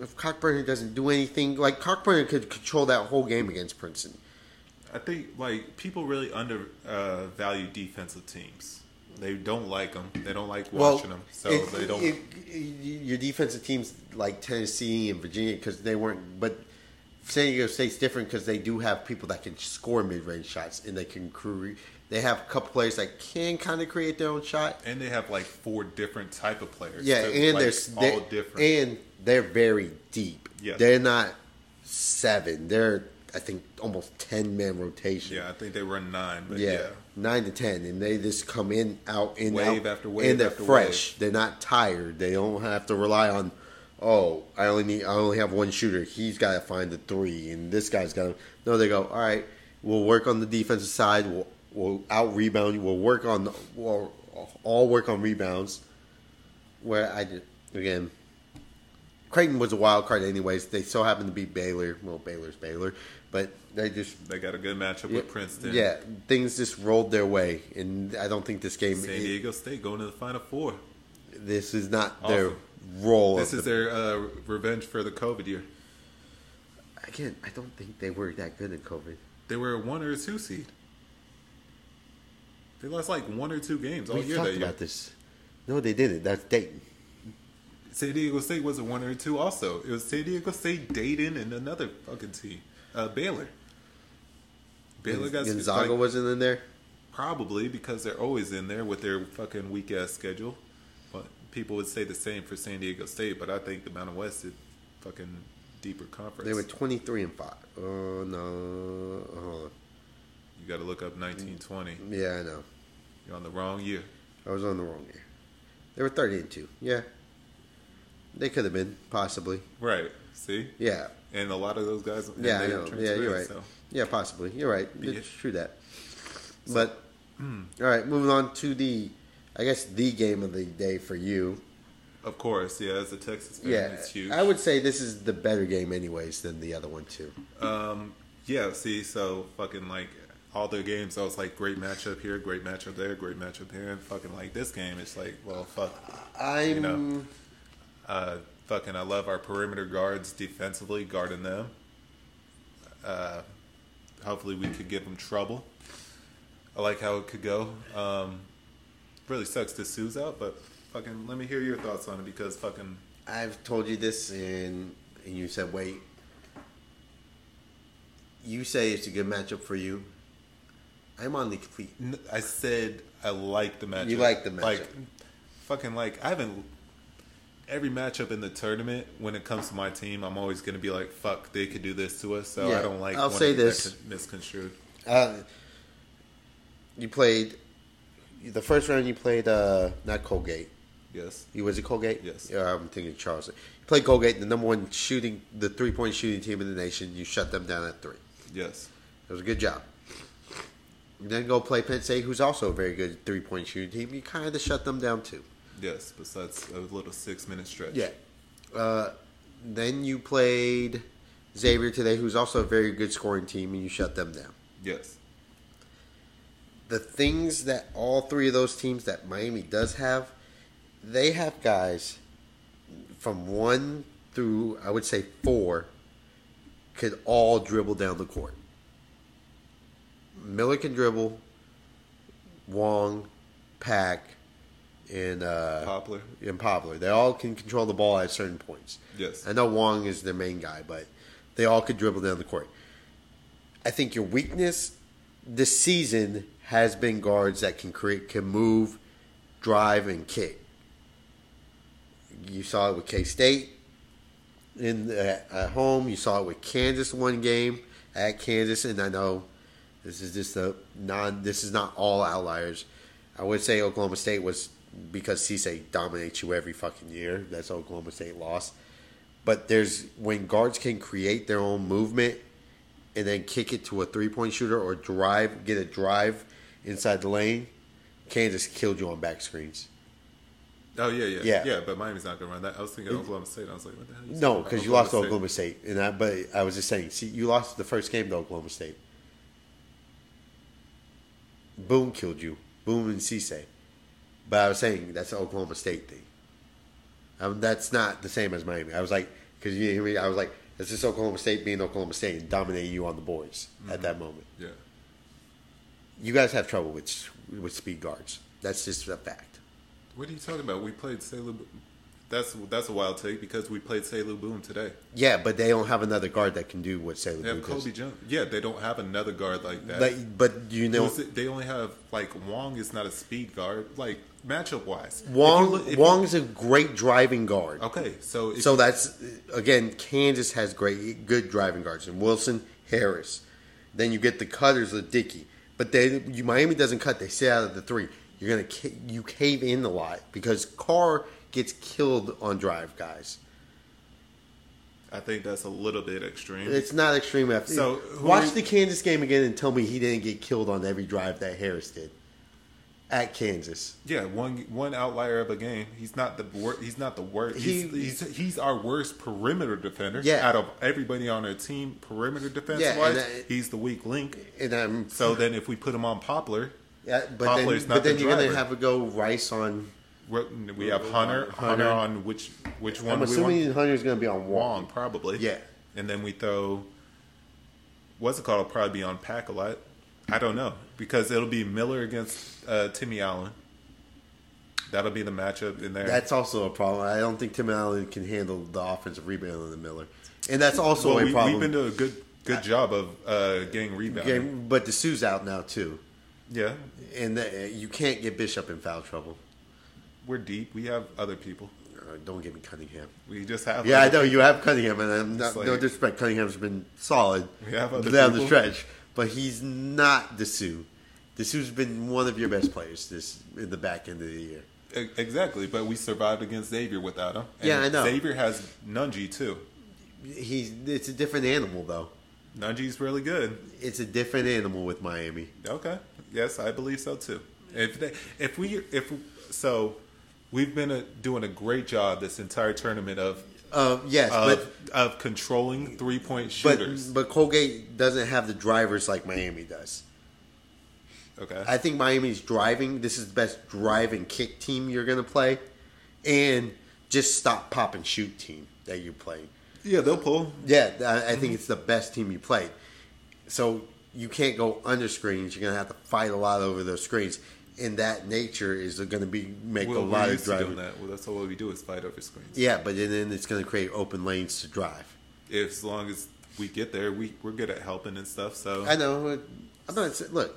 If Cockburn doesn't do anything, like Cockburn could control that whole game against Princeton. I think like people really under uh, value defensive teams. They don't like them. They don't like watching them. So it- they don't. it- your defensive teams like Tennessee and Virginia because they weren't, but San Diego State's different because they do have people that can score mid-range shots and they can create. They have a couple players that can kind of create their own shot. and they have like four different type of players. Yeah, too, and like, they're all they- different. and they're very deep. Yeah, they're not seven. They're I think almost ten man rotation. yeah, I think they run nine. But yeah, yeah, nine to ten, and they just come in, out, in, Wave out, after wave and they're after fresh. They're not tired. They don't have to rely on. Oh, I only need. I only have one shooter. He's got to find the three, and this guy's got to. No, they go. All right, we'll work on the defensive side. We'll we'll out rebound. you. We'll work on. We'll all work on rebounds. Where I did again. Creighton was a wild card, anyways. They so happened to beat Baylor. Well, Baylor's Baylor, but they just they got a good matchup yeah, with Princeton. Yeah, things just rolled their way, and I don't think this game. San Diego State going to the Final Four. this is not their role. This is the- their uh, revenge for the COVID year. again. I don't think they were that good in COVID. They were a one or a two seed. They lost like one or two games all We year talked that year. about this. No, they didn't. That's Dayton. San Diego State was a one or two. Also, it was San Diego State, Dayton, and another fucking team, uh, Baylor. Gonzaga like, wasn't in there. probably because they're always in there with their fucking weak ass schedule. But people would say the same for San Diego State, but I think the Mountain West is fucking deeper conference. They were twenty three and five. Oh no. Hold on. you got to look up 1920. Yeah, I know. You're on the wrong year. I was on the wrong year. They were thirty and two. Yeah, they could have been possibly. Right. See? Yeah, And a lot of those guys. Yeah, I know. Yeah, you're right. So. Yeah, possibly. You're right. It's true that. But all right, moving on to the, I guess the game of the day for you. Of course, yeah. As a Texas fan, Yeah, it's huge. I would say this is the better game, anyways, than the other one too. Um, yeah. See, so fucking like all their games, I was like, great matchup here, great matchup there, great matchup there, and fucking like this game, it's like, well, fuck. I'm. know. Uh, fucking, I love our perimeter guards defensively guarding them. Uh, hopefully, we could give them trouble. I like how it could go. Um, really sucks Disu's out, but fucking, let me hear your thoughts on it because fucking. I've told you this, and and you said wait. You say it's a good matchup for you. I'm on the complete. I said I like the matchup. You like the Like, matchup. fucking like I haven't. Every matchup in the tournament, when it comes to my team, I'm always going to be like, "Fuck, they could do this to us." So Yeah, I don't like. I'll say this. misconstrued. Uh, you played the first round. You played uh, not Colgate. Yes. You was it Colgate? Yes. Yeah, I'm thinking Charleston. You played Colgate, the number one shooting, the three point shooting team in the nation. You shut them down at three. Yes. It was a good job. You then go play Penn State, who's also a very good three point shooting team. You kind of shut them down too. Yes. Besides a little six minute stretch. Yeah. Uh, then you played Xavier today, who's also a very good scoring team, and you shut them down. Yes. The things that all three of those teams that Miami does have, they have guys from one through I would say four could all dribble down the court. Miller can dribble, Wong, Pack, and uh, Poplar. and Poplar. They all can control the ball at certain points. Yes. I know Wong is their main guy, but they all could dribble down the court. I think your weakness this season has been guards that can create, can move, drive, and kick. You saw it with K State in at home. You saw it with Kansas one game at Kansas, and I know this is just a non. This is not all outliers. I would say Oklahoma State was because Cisse dominates you every fucking year. That's Oklahoma State loss. But there's when guards can create their own movement and then kick it to a three point shooter or drive, get a drive inside the lane. Kansas killed you on back screens. Oh yeah, yeah, Yeah. yeah, But Miami's not gonna run that. I was thinking Oklahoma State. I was like, what the hell? No, because you lost State. Oklahoma State, and I, but I was just saying, see, you lost the first game to Oklahoma State. Boom killed you, Boom and Cisse. But I was saying that's an Oklahoma State thing. Um, that's not the same as Miami. I was like, because you hear me, I was like, it's just Oklahoma State being Oklahoma State and dominating you on the boards at that moment. Yeah. You guys have trouble with with speed guards. That's just a fact. What are you talking about? We played Souley. That's that's a wild take because we played Souley Boum today. Yeah, but they don't have another guard that can do what Souley They have Boum does. Colby Jones. Yeah, they don't have another guard like that. Like, but you know, they only have like Wong is not a speed guard. Like matchup wise, Wong Wong is a great driving guard. okay, so if So that's again, Kansas has great, good driving guards, and Wilson, Harris. Then you get the cutters of Dickey, but they you, Miami doesn't cut; they stay out of the three. You're gonna you cave in a lot because Carr gets killed on drive guys. I think that's a little bit extreme. It's not extreme. After. So, watch the Kansas game again and tell me he didn't get killed on every drive that Harris did at Kansas. yeah, one one outlier of a game. He's not the wor- he's not the worst. He's, He- he's he's our worst perimeter defender. Yeah. out of everybody on our team, perimeter defense Yeah, wise, he's the weak link. And I'm So then, if we put him on Poplar, yeah, but Poplar's then not but then the you're gonna have to go Rice on. we're, we have Hunter, Hunter Hunter. on which which one? I'm assuming? Hunter's gonna be on Wong. Wong probably. Yeah. and then we throw what's it called? It'll probably be on Pack a lot. I don't know because it'll be Miller against uh, Timmy Allen. That'll be the matchup in there. That's also a problem. I don't think Timmy Allen can handle the offensive rebound the Miller, and that's also well, a we, problem. we've been doing a good good job of uh, getting rebound. Game- but Disu's out now too, Yeah, and the, you can't get Bishop in foul trouble. we're deep. We have other people. Uh, don't give me Cunningham. We just have. Yeah, I know you have Cunningham, and I'm not, like- no disrespect. Cunningham's been solid We have other down the stretch, but he's not. Disu's been one of your best players this in the back end of the year. Exactly, but we survived against Xavier without him. And Yeah, I know. Xavier has Nunge too. He's it's a different animal though. Nunge's really good. It's a different animal with Miami. Okay. Yes, I believe so too. If they, if we if so, we've been a, doing a great job this entire tournament of Uh, yes, of, but of controlling three point shooters. but Colgate doesn't have the drivers like Miami does. okay. I think Miami's driving. This is the best drive and kick team you're going to play, and just stop, pop, and shoot team that you're playing. yeah, they'll pull. Yeah, I, I think it's the best team you play. So you can't go under screens. You're going to have to fight a lot over those screens. And that nature is going to be make Well, a lot of used to doing driving. that. Well, that's all we do is fight over screens. Yeah, but then, it's going to create open lanes to drive. If, as long as we get there, we we're good at helping and stuff. So I know. I'm not. saying- Look,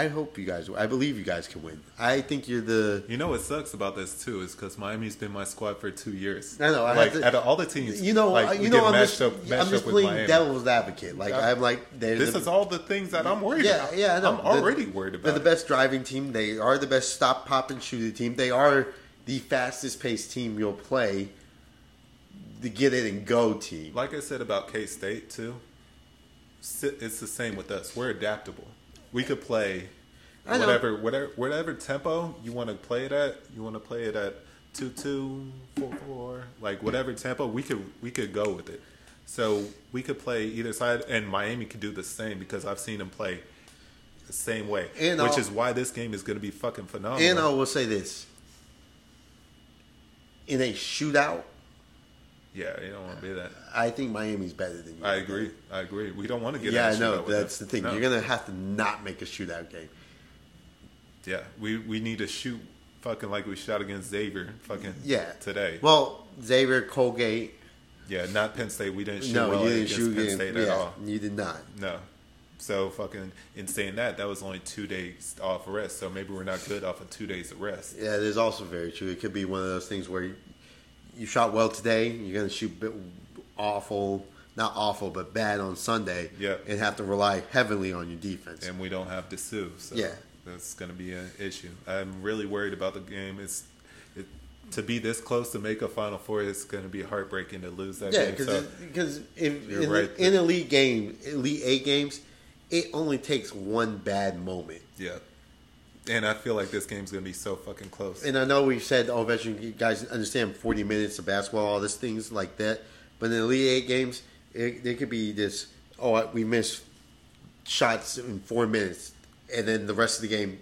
I hope you guys. I believe you guys can win. I think you're the. You know what sucks about this too is because Miami's been my squad for two years. I know, I like to- out of all the teams, You know. like, uh, you know. I'm just. up, I'm just up playing Miami. devil's advocate. Like Yeah. I'm like. This the, is all the things that I'm worried Yeah, about. yeah. I know. I'm already worried about. They're the best driving team. They are the best stop, pop, and shoot team. They are the fastest paced team you'll play. The get it and go team. Like I said about K State too, it's the same with us. We're adaptable. We could play whatever, whatever, whatever tempo you want to play it at. You want to play it at two two four four, like whatever tempo. We could we could go with it. So we could play either side, and Miami could do the same because I've seen them play the same way, And which I'll- is why this game is going to be fucking phenomenal. And I will say this: in a shootout, yeah, you don't want to be that. I think Miami's better than you. I agree. I agree. We don't want to get. Yeah, I know. That's them. the thing. No. You're gonna have to not make a shootout game. Yeah, we we need to shoot fucking like we shot against Xavier fucking Yeah. today. Well, Xavier Colgate. yeah, not Penn State. We didn't shoot no, well you didn't against shoot Penn State yeah, at all. You did not. No. So fucking in saying that, that was only two days off rest. So maybe we're not good off of two days of rest. Yeah, it is also very true. It could be one of those things where you, shot well today, you're going to shoot bit awful, not awful, but bad on Sunday, Yeah. and have to rely heavily on your defense. And we don't have Disu. So Yeah. that's going to be an issue. I'm really worried about the game. It's it, to be this close to make a Final Four. It's going to be heartbreaking to lose that yeah, game. because So because in, You're in, right. in elite game, elite eight games, it only takes one bad moment. yeah, And I feel like this game's gonna be so fucking close. And I know we said, oh, veteran you guys understand 40 minutes of basketball, all these things like that. But in the Elite Eight games, it, there could be this, oh, we missed shots in four minutes. And then the rest of the game,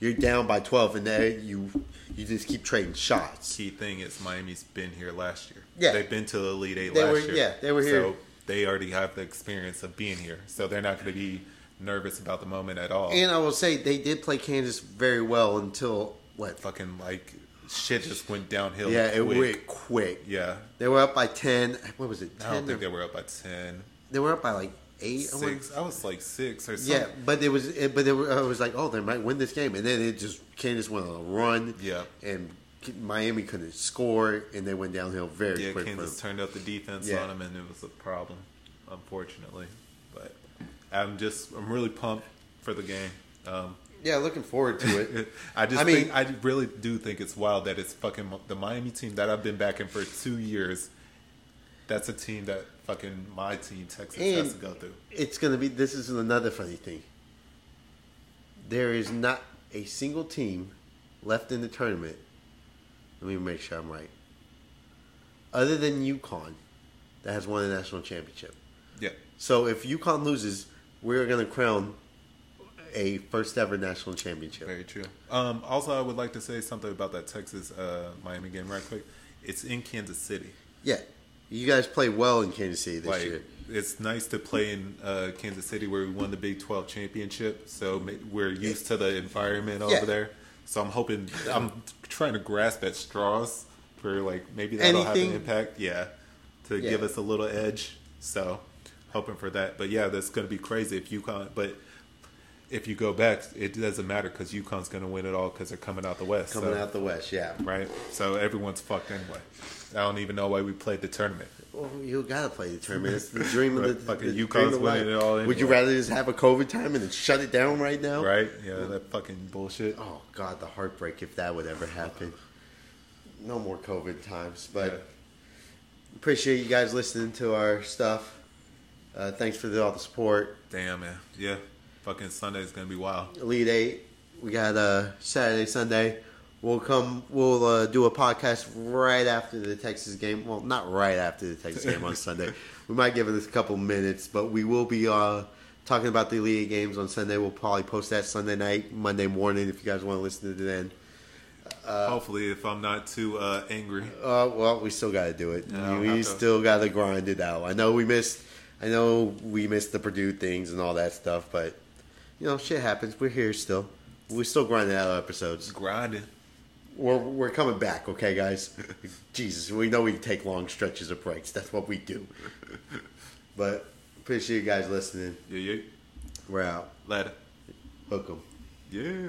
you're down by 12, and then you you just keep trading shots. Key thing is Miami's been here last year. Yeah. they've been to the Elite Eight They last were- year. yeah, they were here. So they already have the experience of being here, so they're not going to be nervous about the moment at all. And I will say, they did play Kansas very well until, what? fucking like shit just went downhill. Yeah, it went quick. Yeah, They were up by 10. What was it? 10 I don't think or- they were up by ten. they were up by like 8. Six. I was like six or something. Yeah, but it was, it, but it I was like, oh, they might win this game, and then it just Kansas went on a run. Yeah. and Miami couldn't score, and they went downhill very Yeah, quick. Kansas turned up the defense Yeah. on them, and it was a problem, unfortunately. I'm just, I'm really pumped for the game. Um, Yeah, looking forward to it. [LAUGHS] I just I mean- think, I really do think it's wild that it's fucking the Miami team that I've been backing for two years. That's a team that fucking my team Texas has to go through. it's gonna be. This is another funny thing. There is not a single team left in the tournament. Let me make sure I'm right. Other than UConn, that has won a national championship. Yeah, So if UConn loses, we're gonna crown a first ever national championship. very true. Um, also, I would like to say something about that Texas uh, Miami game right quick. It's in Kansas City. Yeah, you guys played well in Kansas City this like year. it's nice to play in uh, Kansas City where we won the Big 12 championship, so we're used to the environment over Yeah. there. So I'm hoping I'm trying to grasp at straws for like maybe that'll have an impact, yeah, to Yeah. give us a little edge. So hoping for that, but yeah, that's going to be crazy if UConn. But if you go back, it doesn't matter because UConn's going to win it all because they're coming out the West. Coming so- out the West, yeah. right? So everyone's fucked anyway. I don't even know why we played the tournament. Well, you gotta play the tournament. [LAUGHS] It's the dream of the, fucking the UConn's winning it all Would you rather just have a COVID time and then shut it down right now? Right? Yeah, that fucking bullshit. Oh God, the heartbreak if that would ever happen. No more COVID times, but Yeah. appreciate you guys listening to our stuff. Uh, thanks for the, all the support. Damn, man. Yeah. Fucking Sunday's gonna be wild. Elite Eight. We got uh, Saturday, Sunday. We'll come. We'll uh, do a podcast right after the Texas game. Well, not right after the Texas game on Sunday. [LAUGHS] We might give it a couple minutes, but we will be uh, talking about the Elite Eight games on Sunday. We'll probably post that Sunday night, Monday morning, if you guys want to listen to it then. Hopefully, if I'm not too uh, angry. Uh, well, we still got to do it. Yeah, I'll we still got to grind it out. I know we missed. I know we missed the Purdue things and all that stuff, but you know, shit happens. We're here still. We're still grinding out episodes. Grinding. We're we're coming back, okay, guys. [LAUGHS] Jesus, we know we take long stretches of breaks. That's what we do. [LAUGHS] But appreciate you guys listening. Yeah, yeah. We're out. Later. Hook 'em. Yeah.